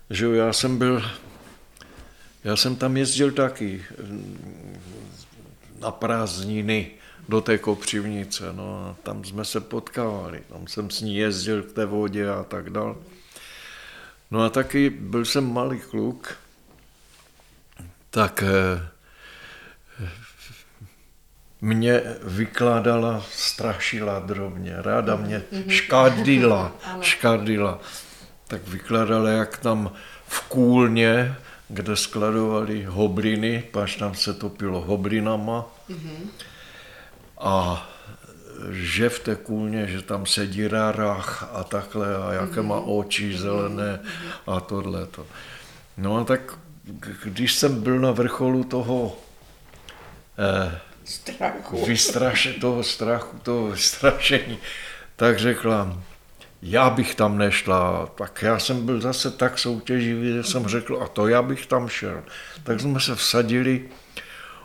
že já jsem byl, já jsem tam jezdil taky na prázdniny, do té Kopřivnice. No a tam jsme se potkávali, tam jsem s ní jezdil k té vodě a tak dál. No a taky byl jsem malý kluk, tak eh, mě vykládala, strašila drobně, ráda mě mhm. škádila, škádila. Tak vykládala, jak tam v kůlně, kde skladovali hobliny, páč tam se topilo hoblinama, mm-hmm a že v té kůlně, že tam sedí rarach a takhle a jaké má mhm. oči zelené a tohle. No a tak když jsem byl na vrcholu toho eh, strachu. Vystraše, toho strachu, toho vystrašení, tak řekla, já bych tam nešla. Tak já jsem byl zase tak soutěživý, že jsem řekl, a to já bych tam šel. Tak jsme se vsadili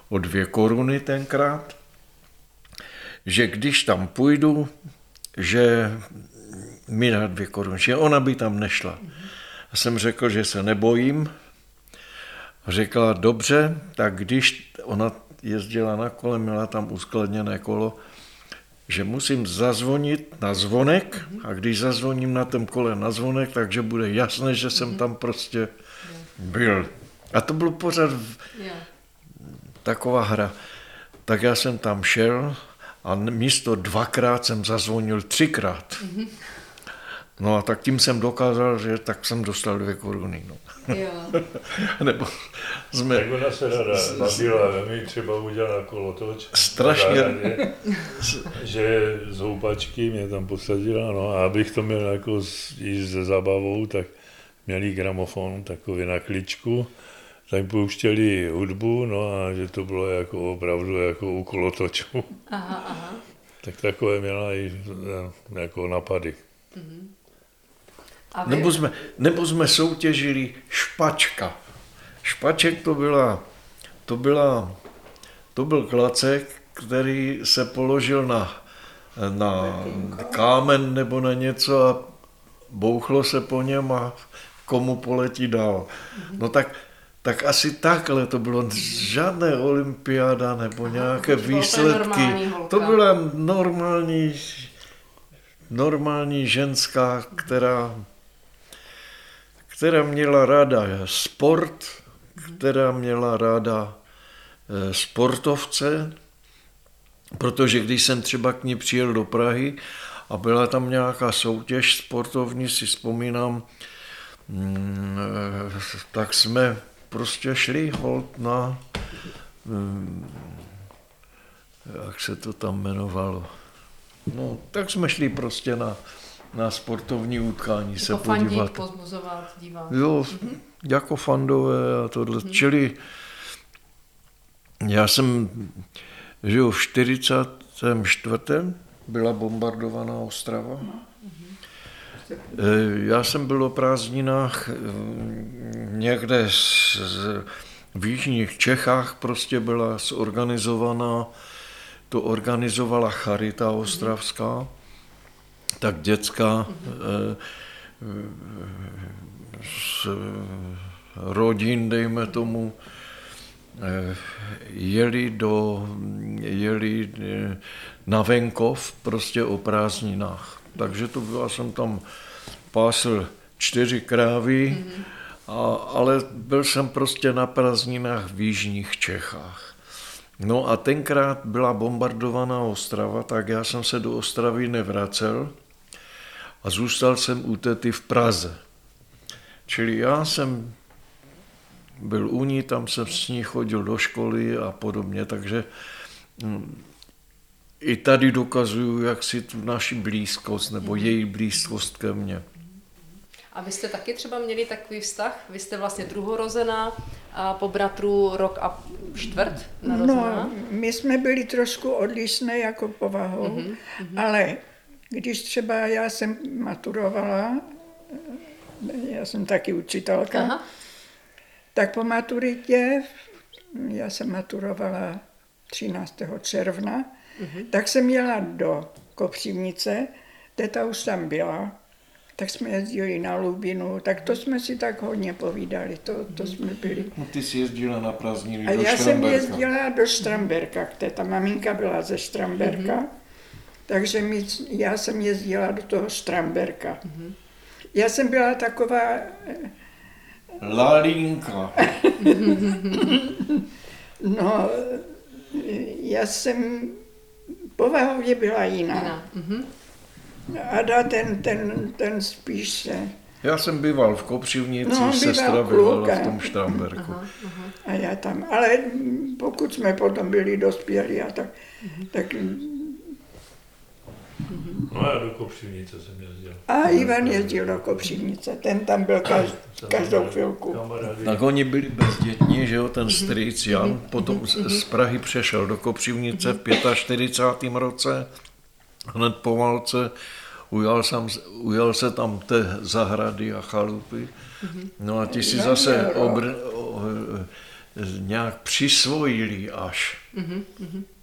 o dvě koruny tenkrát že když tam půjdu, že mi dá dvě koruny, že ona by tam nešla. Já jsem řekl, že se nebojím. Řekla, dobře, tak když ona jezdila na kole, měla tam uskladněné kolo, že musím zazvonit na zvonek a když zazvoním na tom kole na zvonek, takže bude jasné, že jsem tam prostě byl. A to bylo pořád taková hra. Tak já jsem tam šel a místo dvakrát jsem zazvonil třikrát. No a tak tím jsem dokázal, že tak jsem dostal dvě koruny. No. Jo. Nebo jsme, Tak ona se rada bavila, mi třeba udělala kolotoč. Strašně. zahradě, že z houpačky mě tam posadila, no a abych to měl jako s, i se zabavou, tak měli gramofon takový na kličku, tak pouštěli hudbu, no a že to bylo jako opravdu jako u kolotoču. Aha, aha. Tak takové měla i eh, jako napady. Vy, nebo, jsme, nebo jsme soutěžili špačka. Špaček to byla, to byla, to byl klacek, který se položil na, na kámen nebo na něco a bouchlo se po něm a komu poletí dál. No tak, tak asi takhle to bylo, žádné olympiáda nebo nějaké úplně výsledky. To byla normální, normální ženská, která, která měla ráda sport, která měla ráda eh, sportovce, protože když jsem třeba k ní přijel do Prahy a byla tam nějaká soutěž sportovní, si vzpomínám, mm, eh, tak jsme prostě šli hold na, mm, jak se to tam jmenovalo, no tak jsme šli prostě na, na sportovní utkání se jako fandík, podívat. pozbuzovat, dívat. Jo, jako fandové a tohle. Čili já jsem, že jo, v 44. byla bombardovaná Ostrava. Eh, Já jsem byl o prázdninách eh, někde z, z, v jižních Čechách, prostě byla zorganizovaná, to organizovala Charita Ostravská, tak děcka eh, z rodin, dejme tomu, eh, jeli, do, jeli eh, na venkov prostě o prázdninách. Takže to byla, jsem tam pásl čtyři krávy, a, ale byl jsem prostě na prázdninách v jižních Čechách. No a tenkrát byla bombardovaná Ostrava, tak já jsem se do Ostravy nevracel a zůstal jsem u tety v Praze. Čili já jsem byl u ní, tam jsem s ní chodil do školy a podobně, takže mm, i tady dokazuju, jak si tu naši blízkost nebo její blízkost ke mně. A vy jste taky třeba měli takový vztah? Vy jste vlastně druhorozená a po bratru rok a čtvrt narozená? No, my jsme byli trošku odlišné jako povahou, mm-hmm. ale když třeba já jsem maturovala, já jsem taky učitelka, Aha. tak po maturitě, já jsem maturovala 13. června, mm-hmm. tak jsem jela do Kopřivnice, teta už tam byla, tak jsme jezdili na Lubinu, tak to jsme si tak hodně povídali, to, to jsme byli. No ty jsi jezdila na prázdniny A já jsem jezdila do Štramberka, kde ta maminka byla ze Štramberka, mm-hmm. takže my, já jsem jezdila do toho Štramberka. Mm-hmm. Já jsem byla taková, Lalinka. no, já jsem povahově byla jiná. Jiná. Mhm. Ada ten, ten, ten spíš se. Já jsem býval v Kopřivnici, No, no, býval sestra bývala v tom Štramberku. A já tam, ale pokud jsme potom byli dospělí a tak, tak No a do Kopřivnice jsem jezdil. a Ivan jezdil do Kopřivnice, ten tam byl každ, každou chvilku. Tak oni byli bezdětní, že jo, ten strýc Jan, potom z, z Prahy přešel do Kopřivnice v 45. roce, hned po válce, ujal, sam, ujal se tam té zahrady a chalupy. No a ti si zase obr, o, nějak přisvojili až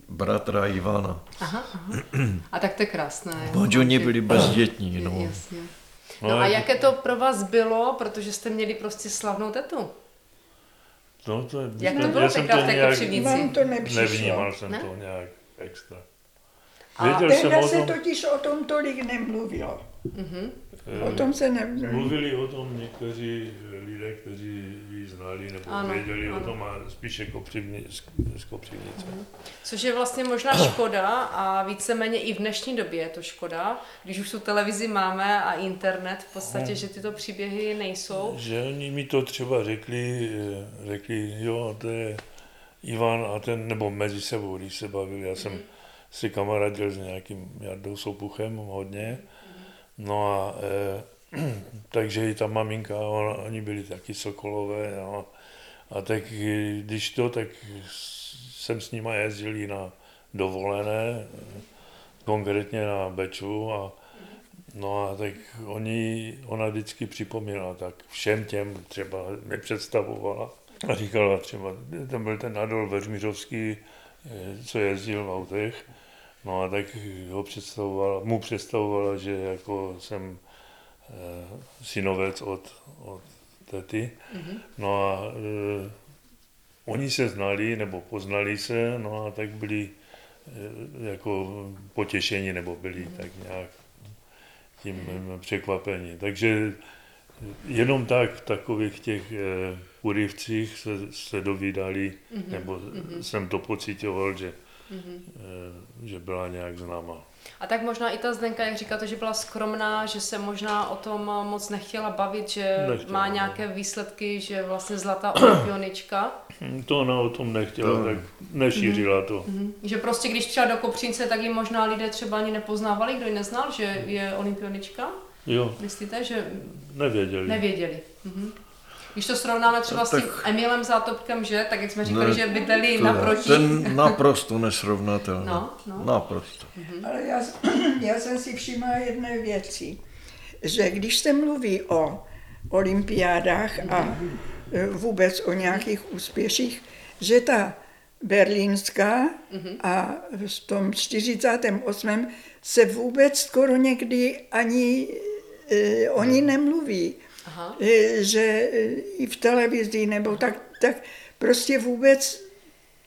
bratra Ivana. Aha, aha. A tak to je krásné. Protože oni byli bezdětní, no. Jasně. No a jaké to pro vás bylo, protože jste měli prostě slavnou tetu? No, to, Jak to já bylo jsem tenkrát v té Kopřivnici? Vám to nepřišlo. Nevnímal jsem Ne? to nějak extra. Věděl jsem o se tom, totiž o tom tolik nemluvilo. O tom se nemluvilo. mluvili o tom někteří lidé, kteří ji znali nebo Ano, věděli ano. o tom a spíše kopřivni, z, Kopřivnice. Což je vlastně možná škoda a víceméně i v dnešní době je to škoda, když už tu televizi máme a internet v podstatě, že tyto příběhy nejsou. Že oni mi to třeba řekli, eh, řekli, jo, to je Ivan a ten, nebo mezi sebou, když se bavili, já jsem si kamarádil s nějakým Jardou Soupuchem hodně, no a e, takže i ta maminka, ona, oni byli taky sokolové, no, a tak když to, tak jsem s nima jezdil na dovolené, konkrétně na Beču a No a tak oni, ona vždycky připomínala, tak všem těm třeba mi představovala a říkala třeba, tam byl ten Adol Veřmířovský, eh, co jezdil v autech, no a tak ho představovala, mu představovala, že jako jsem eh, synovec od, od tety. Mm-hmm. No a eh, oni se znali nebo poznali se, no a tak byli eh, jako potěšení nebo byli tak nějak tím mm. překvapení. Takže jenom tak v takových těch eh, urivcích se, se dovídali, mm-hmm. nebo mm-hmm. jsem to pocitoval, že, mm-hmm. eh, že byla nějak známá. A tak možná i ta Zdenka, jak říkáte, že byla skromná, že se možná o tom moc nechtěla bavit, že Nechtěla, má no. nějaké výsledky, že vlastně zlatá olympionička. Hm, To ona o tom nechtěla, To- tak nešířila to. Mhm. Že prostě když přišla do Kopřínce, tak ji možná lidé třeba ani nepoznávali, kdo ji neznal, že je olympionička. Jo, Myslíte, že nevěděli. nevěděli? Mhm. Když to srovnáme třeba s tím Tak- Emilem Zátopkem, že? Tak jak jsme říkali, Ne, že bydleli To- naproti. Ten naprosto nesrovnatelný. No, no. Naprosto. Ale já, já jsem si všimla jedné věci, že když se mluví o olympiádách a e, vůbec o nějakých úspěších, že ta berlínská a v tom 48. se vůbec skoro někdy ani e, o ní nemluví. Aha. E, že e, i v televizi nebo tak, tak prostě vůbec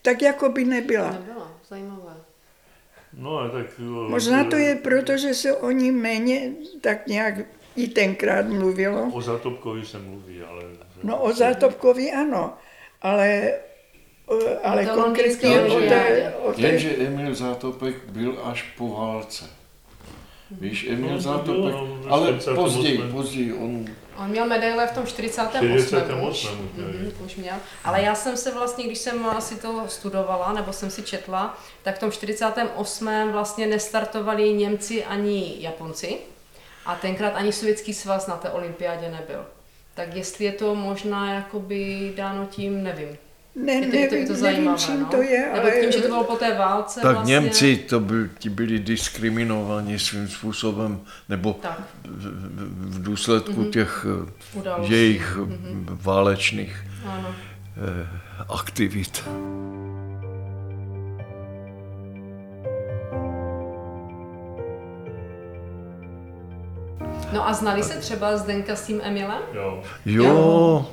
tak jako by nebyla. Nebyla, zajímavé. No a tak... Možná to je proto, že se o ní méně tak nějak i tenkrát mluvilo. O Zatopkovi se mluví, ale... No o Zátopkovi ano, ale, ale konkrétně o té, Jenže Emil Zátopek byl až po válce. Víš, Emil No, to Zátopek, bylo, no, ale 48. později, později, on On měl medaile v tom 48. 48. už. Mhm, už měl. Ale já jsem se vlastně, když jsem si to studovala, nebo jsem si četla, tak v tom 48. vlastně nestartovali Němci ani Japonci. A tenkrát ani Sovětský svaz na té olympiádě nebyl. Tak jestli je to možná jakoby dáno tím, nevím. Ne, Je to, je to, je nevím, to nevím, zajímavé, čím no. to je, Nebo ale tím, že to bylo po té válce tak vlastně. Němci to byl, ti byli diskriminováni svým způsobem, nebo Tak, v, důsledku těch eh, událostí. jejich eh, válečných Ano. eh, aktivit. No a znali se třeba Zdenka s tím Emilem? Jo. Jo,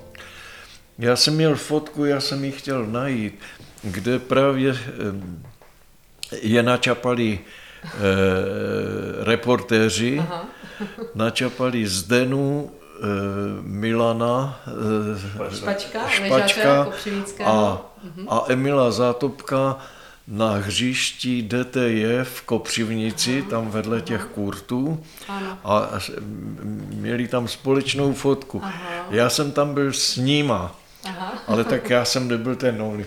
já jsem měl fotku, já jsem ji chtěl najít, kde právě eh, je načapali eh, reportéři, Aha. načapali Zdenu, eh, Milana, eh, Špačka, Špačka Kopřivnického. a, a Emila Zátopka na hřišti DTJ v Kopřivnici, tam vedle těch kurtů. A měli tam společnou fotku. Aha. Já jsem tam byl s nima, Aha. ale tak já jsem nebyl ten.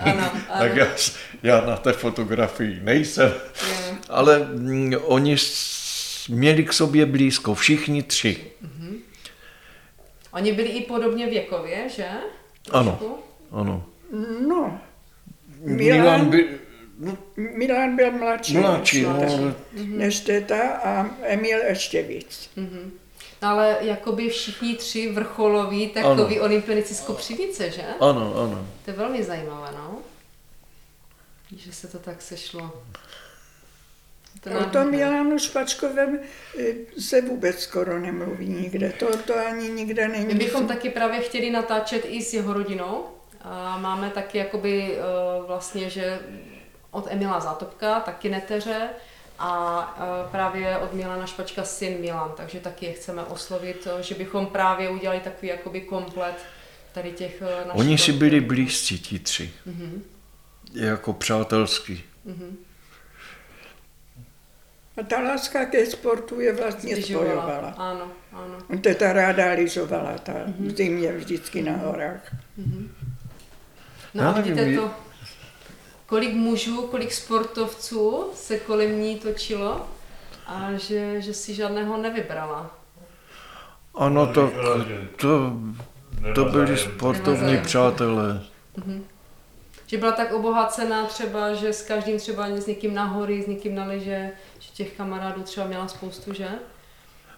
Ano, tak já, já na té fotografii nejsem. Ale mm, oni měli k sobě blízko, všichni tři. Oni byli i podobně věkově, že? Ano, Trošku? ano. no, Milan Milan, byl no, Milan byl mladší, mladší, no, než, teta a Emil ještě víc. No, ale jakoby všichni tři vrcholoví, takový olympionici z Kopřivice, že? ano, ano. To je velmi zajímavé, no. Že se to tak sešlo. To O tom Milanu Špačkovém e, se vůbec skoro nemluví nikde. To, to ani nikde není. My bychom taky právě chtěli natáčet i s jeho rodinou. A máme taky jakoby eh, vlastně, že od Emila Zátopka, taky neteře, a e, právě od Milana Špačka syn Milan, takže taky je chceme oslovit, e, že bychom právě udělali takový jakoby komplet tady těch e, našich... Oni si byli blízcí ti tři. Mm-hmm. Jako přátelský. Mm-hmm. A ta láska ke sportu je vlastně Zbližovala. spojovala. Ano, ano. Teta ráda lyžovala, ta v zimě vždycky na horách. No Já a nevím, vidíte to, kolik mužů, kolik sportovců se kolem ní točilo a že, že si žádného nevybrala. Ano, to, to, to byli sportovní přátelé. Že byla tak obohacená třeba, že s každým třeba s někým na hory, s někým na lyže, že těch kamarádů třeba měla spoustu, že?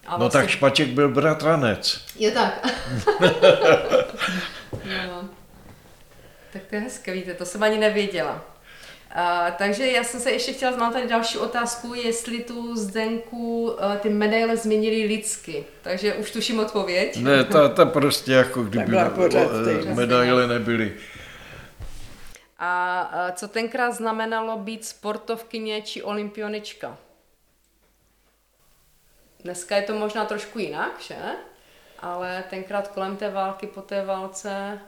A No tak Špaček byl bratranec. Je tak. no. Tak to je hezké, víte, to jsem ani nevěděla. A, takže já jsem se ještě chtěla, mám tady další otázku, jestli tu Zdenku a, ty medaile změnili lidsky. Takže už tuším odpověď. Ne, ta, ta prostě jako kdyby byla pořád eh, medaile nebyly. A, a co tenkrát znamenalo být sportovkyně či olympionička? Dneska je to možná trošku jinak, že? Ale tenkrát kolem té války, po té válce,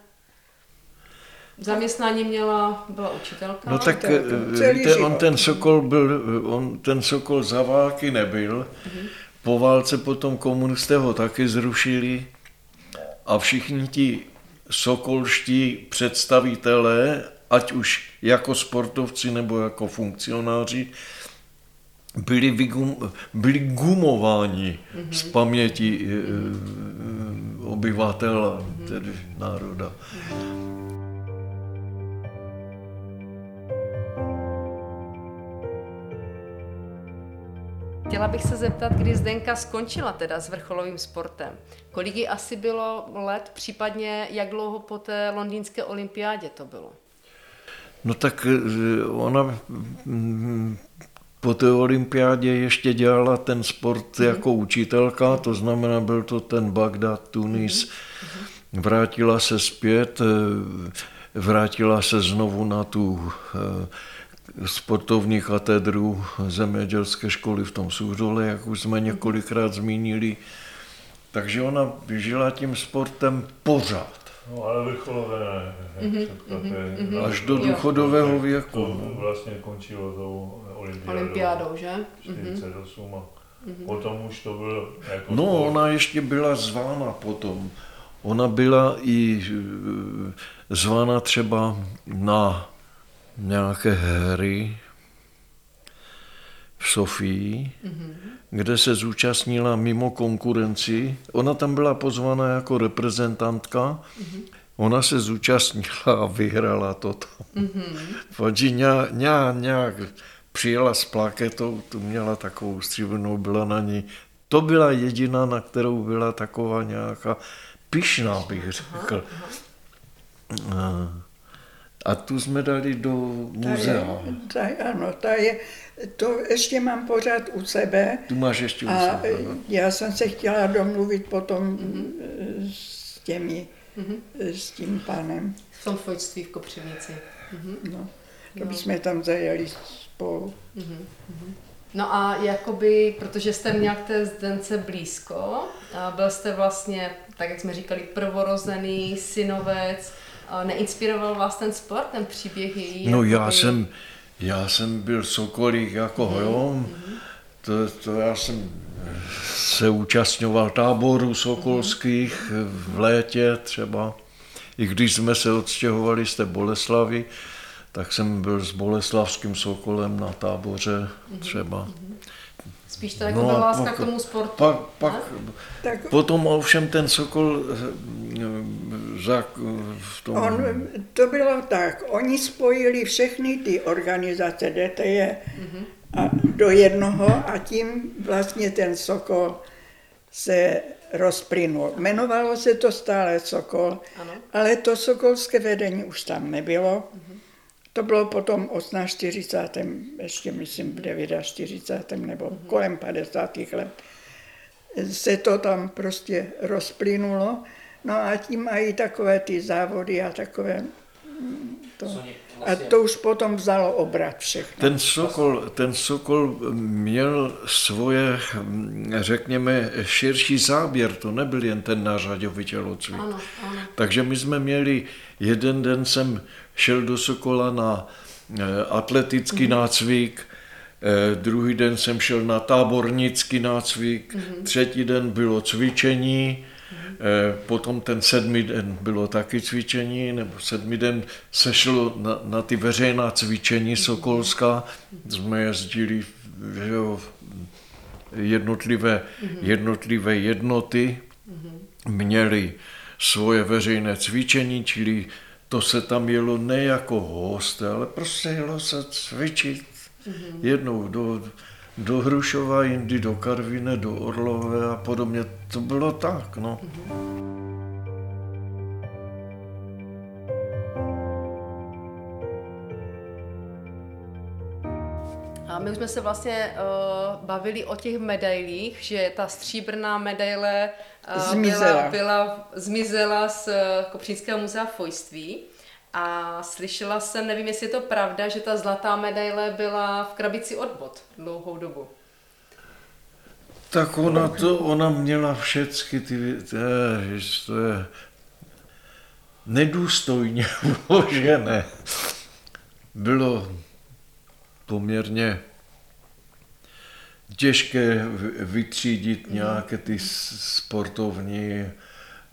zaměstnání měla, byla učitelka. No tak tak eh, víte, on ten Sokol byl, on ten Sokol za války nebyl. Po válce potom komunisté ho taky zrušili. A všichni ti sokolští představitelé, ať už jako sportovci nebo jako funkcionáři, byli, vygum, byli gumováni z paměti eh, obyvatel, tedy národa. Chtěla bych se zeptat, kdy Zdenka skončila teda s vrcholovým sportem. Kolik jí asi bylo let, případně jak dlouho po té londýnské olympiádě to bylo? No tak eh, ona mm, po té olympiádě ještě dělala ten sport jako učitelka, to znamená, byl to ten Bagdad, Tunis. Vrátila se zpět, eh, vrátila se znovu na tu eh, sportovní katedru zemědělské školy v tom Suhdole, jak už jsme několikrát zmínili. Takže ona žila tím sportem pořád, No ale vrcholové ne. Mhm, Mm-hmm, až do důchodového věku. To vlastně končilo tou olympiádou. Olympiádou, že? 48 a potom už to bylo jako No, sport. ona ještě byla zvána potom. Ona byla i eh, zvána třeba na nějaké hry v Sofii, kde se zúčastnila mimo konkurenci. Ona tam byla pozvána jako reprezentantka. Ona se zúčastnila a vyhrala to tam. Mm-hmm. nějak, nějak, nějak přijela s plaketou, tu měla takovou stříbrnou, byla na ní. To byla jediná, na kterou byla taková nějaká pyšná, bych řekl. A- A tu jsme dali do Ta je, muzea. ta, ano, ta je, to ještě mám pořád u sebe. Tu máš ještě u A sebe. e, no. já jsem se chtěla domluvit potom e, s těmi, e, s tím pánem. V tom fojtství v Kopřivnici. No, to bychom tam zajeli spolu. No a jakoby, protože jste měl k té Zdence blízko, a byl jste vlastně, tak jak jsme říkali, prvorozený synovec, a neinspiroval vás ten sport, ten příběh její? No já jakoby- jsem, já jsem byl sokolík jako hojom, to, to já jsem se účastňoval táborů sokolských v létě třeba. I když jsme se odstěhovali z té Boleslavy, tak jsem byl s boleslavským sokolem na táboře třeba. Spíš to jako byla láska k tomu sportu. No, Pak, pak, Tak potom ovšem ten sokol eh, za, v tom... on, to bylo tak, oni spojili všechny ty organizace DTE a do jednoho a tím vlastně ten Sokol se rozplynul. Jmenovalo se to stále Sokol, Ano. ale to sokolské vedení už tam nebylo. To bylo potom v 48. ještě myslím v 49. nebo kolem 50. let. Se to tam prostě rozplynulo. No a tím mají takové ty závody a takové mm, To, Co ně a vlastně- to už potom vzalo obrat všechno. Ten Sokol, ten Sokol měl svoje, hm, řekněme, širší záběr, to nebyl jen ten nářadový tělocvik. Ano, ano. Takže my jsme měli, jeden den jsem šel do Sokola na eh, atletický nácvik, eh, druhý den jsem šel na tábornický nácvik, třetí den bylo cvičení, potom ten sedmý den bylo taky cvičení, nebo sedmý den se šlo na, na ty veřejná cvičení Sokolská, jsme jezdili že jo, jednotlivé, jednotlivé jednoty, měli svoje veřejné cvičení, čili to se tam jelo ne jako host, ale prostě jelo se cvičit jednou do, do Hrušova, jindy do Karvine, do Orlové a podobně. To bylo tak, no. A my už jsme se vlastně uh, bavili o těch medailích, že ta stříbrná medaile uh, Zmizela. Byla, byla, zmizela z uh, Kopřínského muzea fojství. A slyšela jsem, nevím, jestli je to pravda, že ta zlatá medaile byla v krabici od bot dlouhou dobu. Tak ona to, ona měla všechny ty, to je, to je nedůstojně uložené. Bylo poměrně těžké vy- vytřídit nějaké ty sportovní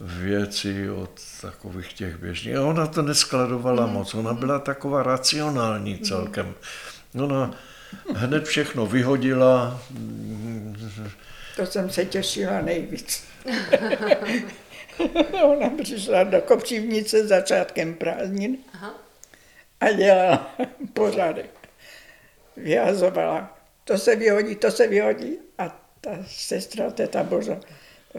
věci od takových těch běžných. A ona to neskladovala moc, ona byla taková racionální celkem. Ona hned všechno vyhodila, To jsem se těšila nejvíc. Ona přišla do Kopřivnice začátkem prázdnin Aha. a dělala pořádek. Vyhazovala. To se vyhodí, to se vyhodí. A ta sestra teta Boža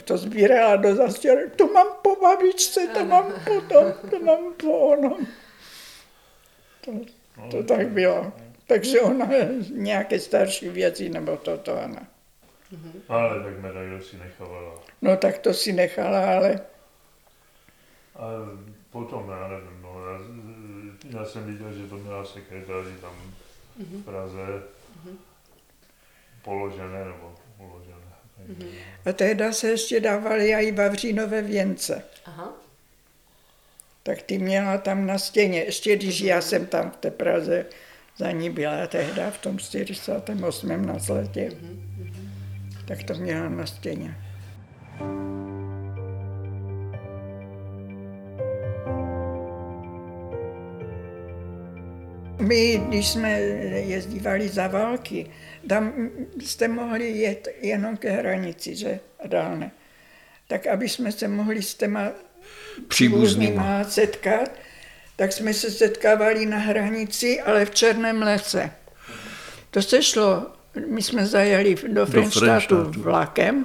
to sbírala do zastěrek. To mám po babičce, to mám po tom, to mám po onom. To, to tak bylo. Takže ona nějaké starší věci, nebo toto ona. Ale tak medaile si nechávala. No tak to si nechala, ale A potom, já nevím, no, já, já jsem viděl, že to měla sekretáři tam v Praze položené nebo a tehdy se ještě dávaly i vavřínové věnce. Aha. Tak ty měla tam na stěně, ještě když já jsem tam v té Praze za ní byla tehdy v tom 48. na sletě, tak to měla na stěně. My, když jsme jezdívali za války, tam jste mohli jet jenom ke hranici, že? A dál ne. Tak aby jsme se mohli s těma příbuznýma setkat, tak jsme se setkávali na hranici, ale v Černém lese. To se šlo, my jsme zajeli do Frenštátu vlakem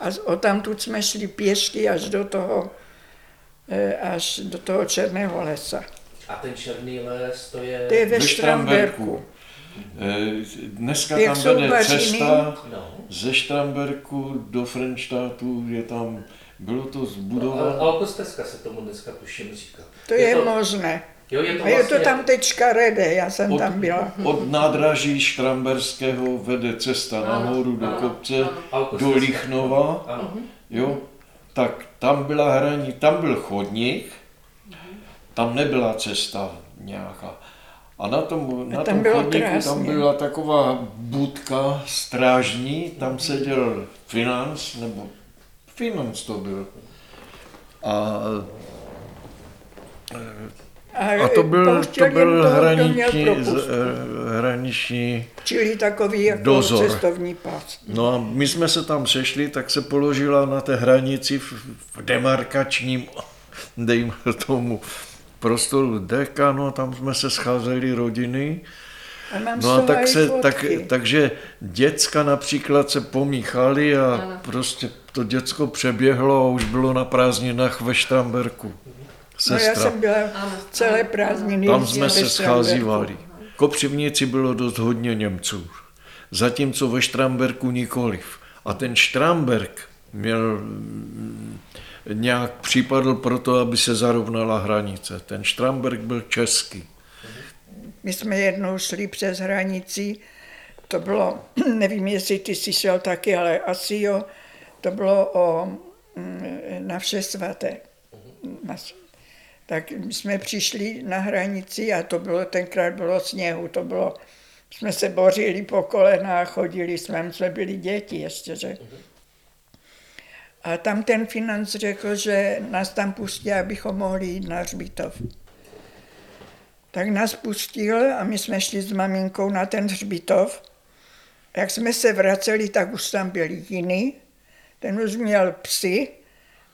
a odtamtud jsme šli pěšky až do toho, eh, až do toho Černého lesa. A ten černý les, to je... To je ve Štramberku. Eh, Dneska Jak tam vede cesta No. ze Štramberku do Frenštátu, je tam, bylo to Ale zbudováno. Alkostezka se tomu dneska tuším říká. To je, možné. Jo, je to A je vlastně, to tam teď škaredé, já jsem Od, tam byla. od nádraží Štramberského vede cesta nahoru do kopce, do Alkostezka. Lichnova, Ano. jo, tak tam byla hraní, tam byl chodník, tam nebyla cesta nějaká. A na tom, na tam tom chodníku tam krásně. byla taková budka strážní, tam seděl financ, nebo financ to byl. A, a to byl, to byl hraniční, eh, hraniční Čili takový jako Dozor. cestovní pas. No a my jsme se tam sešli, tak se položila na té hranici v, v demarkačním, dejme tomu, prostoru deka, no a tam jsme se scházeli rodiny. A mám No a tak se, tak, takže děcka například se pomíchali a Ano. prostě to děcko přeběhlo a už bylo na prázdninách ve Štramberku. No já Sestra. jsem byla Ano. celé prázdniny. Tam jsme se scházívali. Kopřivnici bylo dost hodně Němců, zatímco ve Štramberku nikoliv. A ten Štramberg měl nějak připadl pro to, aby se zarovnala hranice. Ten Štramberg byl český. My jsme jednou šli přes hranici, to bylo, nevím, jestli ty jsi šel taky, ale asi jo, to bylo o, mm, na vše svaté. Na, tak jsme přišli na hranici a to bylo, tenkrát bylo sněhu, to bylo, jsme se bořili po kolenách, chodili jsme, my jsme byli děti ještě, že. A tam ten financ řekl, že nás tam pustí, abychom mohli jít na hřbitov. Tak nás pustil a my jsme šli s maminkou na ten hřbitov. Jak jsme se vraceli, tak už tam byl jiný. Ten už měl psy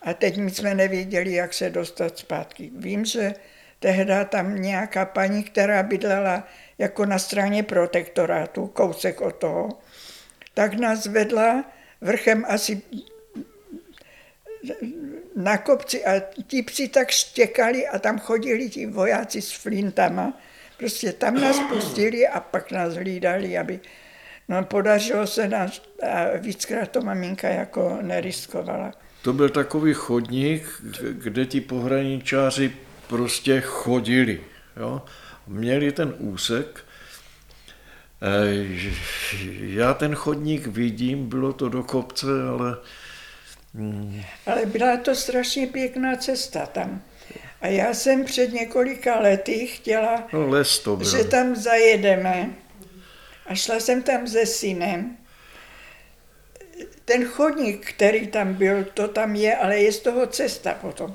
a teď my jsme nevěděli, jak se dostat zpátky. Vím, že tehdy tam nějaká paní, která bydlela jako na straně protektorátu, kousek od toho, tak nás vedla vrchem asi na kopci a ti psi tak štěkali a tam chodili ti vojáci s flintama. Prostě tam nás pustili a pak nás hlídali, aby... No podařilo se nás a víckrát to maminka jako neriskovala. To byl takový chodník, kde ti pohraničáři prostě chodili. Jo? Měli ten úsek. Eh, já ten chodník vidím, bylo to do kopce, ale ale byla to strašně pěkná cesta tam. A já jsem před několika lety chtěla, no, les to bylo. že tam zajedeme. A šla jsem tam se synem. Ten chodník, který tam byl, to tam je, ale je z toho cesta potom.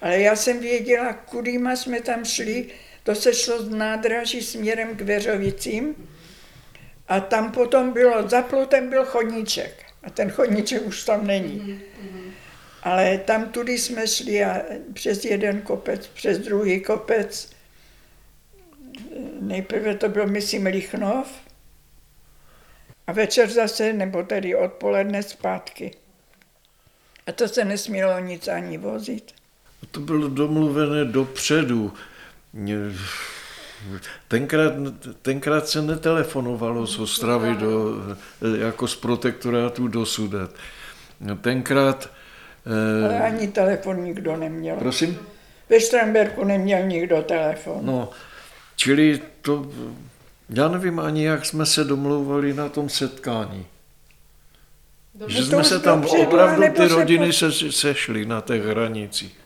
Ale já jsem věděla, kudýma jsme tam šli, to se šlo z nádraží směrem k Veřovicím a tam potom bylo, za plotem byl chodníček a ten chodníček už tam není. Ale tam tudy jsme šli a přes jeden kopec, přes druhý kopec. Nejprve to byl, myslím, Lichnov a večer zase, nebo tedy odpoledne zpátky. A to se nesmělo nic ani vozit. To bylo domluvené dopředu. Tenkrát, tenkrát se netelefonovalo z Ostravy do, jako z protektorátu do Sudet. Tenkrát... Eh, Ale ani telefon nikdo neměl. Prosím? Ve Štramberku neměl nikdo telefon. No, čili to... Já nevím ani, jak jsme se domlouvali na tom setkání. Dobře. Že jsme se tam opravdu ty rodiny se, sešly na těch hranicích.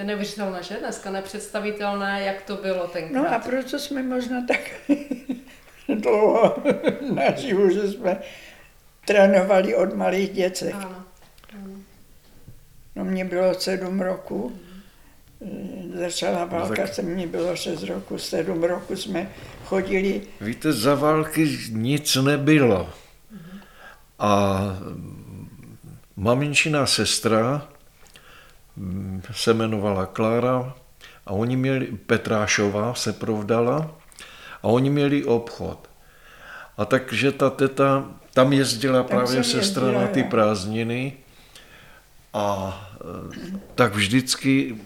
To je neuvěřitelné, že? Dneska nepředstavitelné, jak to bylo tenkrát. No a proto jsme možná tak dlouho naživu, že jsme trénovali od malých děcek. Ano. ano. No mě bylo sedm roku, mm. začala válka, tak... se mě bylo šest roku, sedm roku jsme chodili. Víte, za války nic nebylo. A maminčina sestra se jmenovala Klára a oni měli, Petrášová se provdala a oni měli obchod. A takže ta teta, tam jezdila tam právě sestra jezdila, na ty prázdniny a e, tak vždycky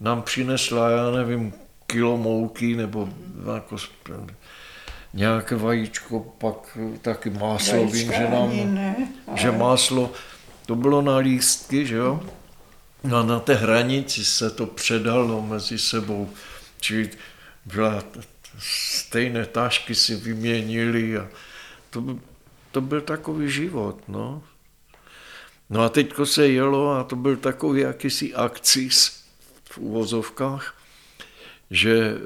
nám přinesla, já nevím, kilo mouky nebo jako nějaké vajíčko, pak taky máslo, Vajíčka vím, že nám, ne, ale... že máslo, to bylo na lístky, že jo? A na té hranici se to předalo mezi sebou, čili byla, stejné tašky si vyměnili a to, to byl takový život, no. No a teďko se jelo a to byl takový jakýsi akcis v uvozovkách, že e,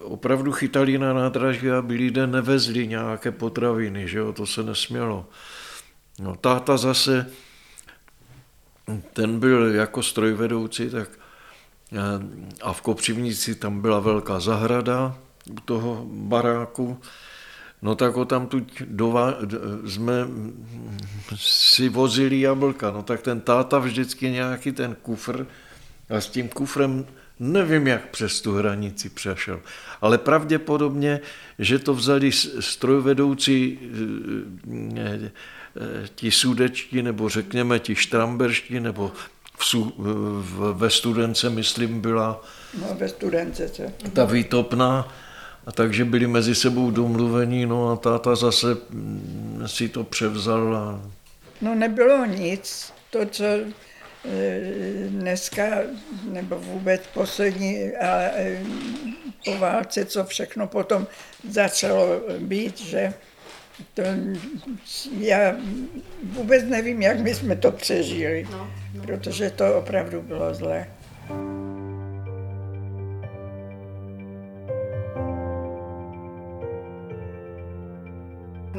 opravdu chytali na nádraží, aby lidé nevezli nějaké potraviny, že jo, to se nesmělo. No táta zase ten byl jako strojvedoucí, tak eh, a v Kopřivnici tam byla velká zahrada u toho baráku, no tak ho tam tu dova, jsme si vozili jablka, no tak ten táta vždycky nějaký ten kufr a s tím kufrem nevím, jak přes tu hranici přešel, ale pravděpodobně, že to vzali strojvedoucí eh, ti sudečtí, nebo řekněme ti štramberští, nebo v, v, ve studence, myslím, byla no, ve studence, co? ta výtopna A takže byli mezi sebou domluvení, no a táta zase mm, si to převzal. A... No nebylo nic. To, co e, dneska, nebo vůbec poslední, a e, po válce, co všechno potom začalo být, že to, já vůbec nevím, jak my jsme to přežili, no, no. protože to opravdu bylo zlé.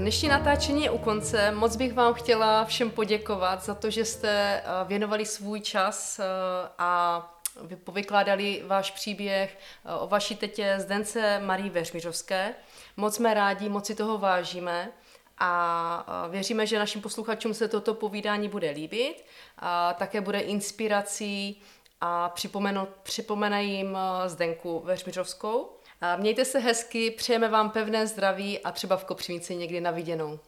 Dnešní natáčení je u konce. Moc bych vám chtěla všem poděkovat za to, že jste eh, věnovali svůj čas eh, a povykládali váš příběh eh, o vaší tetě Zdence Marii Veřmiřovské. Moc jsme rádi, moc si toho vážíme a věříme, že našim posluchačům se toto povídání bude líbit. A také bude inspirací a připomene jim Zdenku Veřmiřovskou. Mějte se hezky, přejeme vám pevné zdraví a třeba v Kopřivnici někdy na viděnou.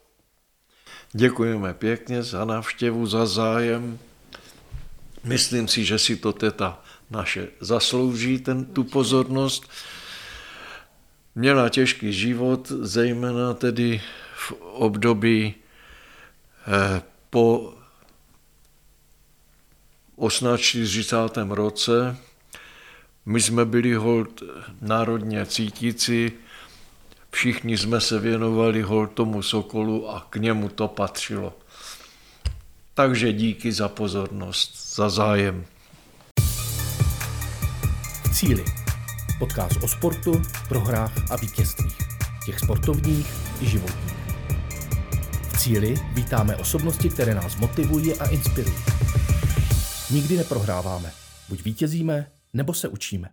Děkujeme pěkně za návštěvu, za zájem. Myslím si, že si to teta naše zaslouží, ten, tu pozornost. Měla těžký život, zejména tedy v období eh, po 1840. roce, my jsme byli hold národně cítící, všichni jsme se věnovali hold tomu sokolu a k němu to patřilo. Takže díky za pozornost, za zájem. Cíly. Podcast o sportu, prohrách a vítězstvích. Těch sportovních i životních. V cíli vítáme osobnosti, které nás motivují a inspirují. Nikdy neprohráváme. Buď vítězíme, nebo se učíme.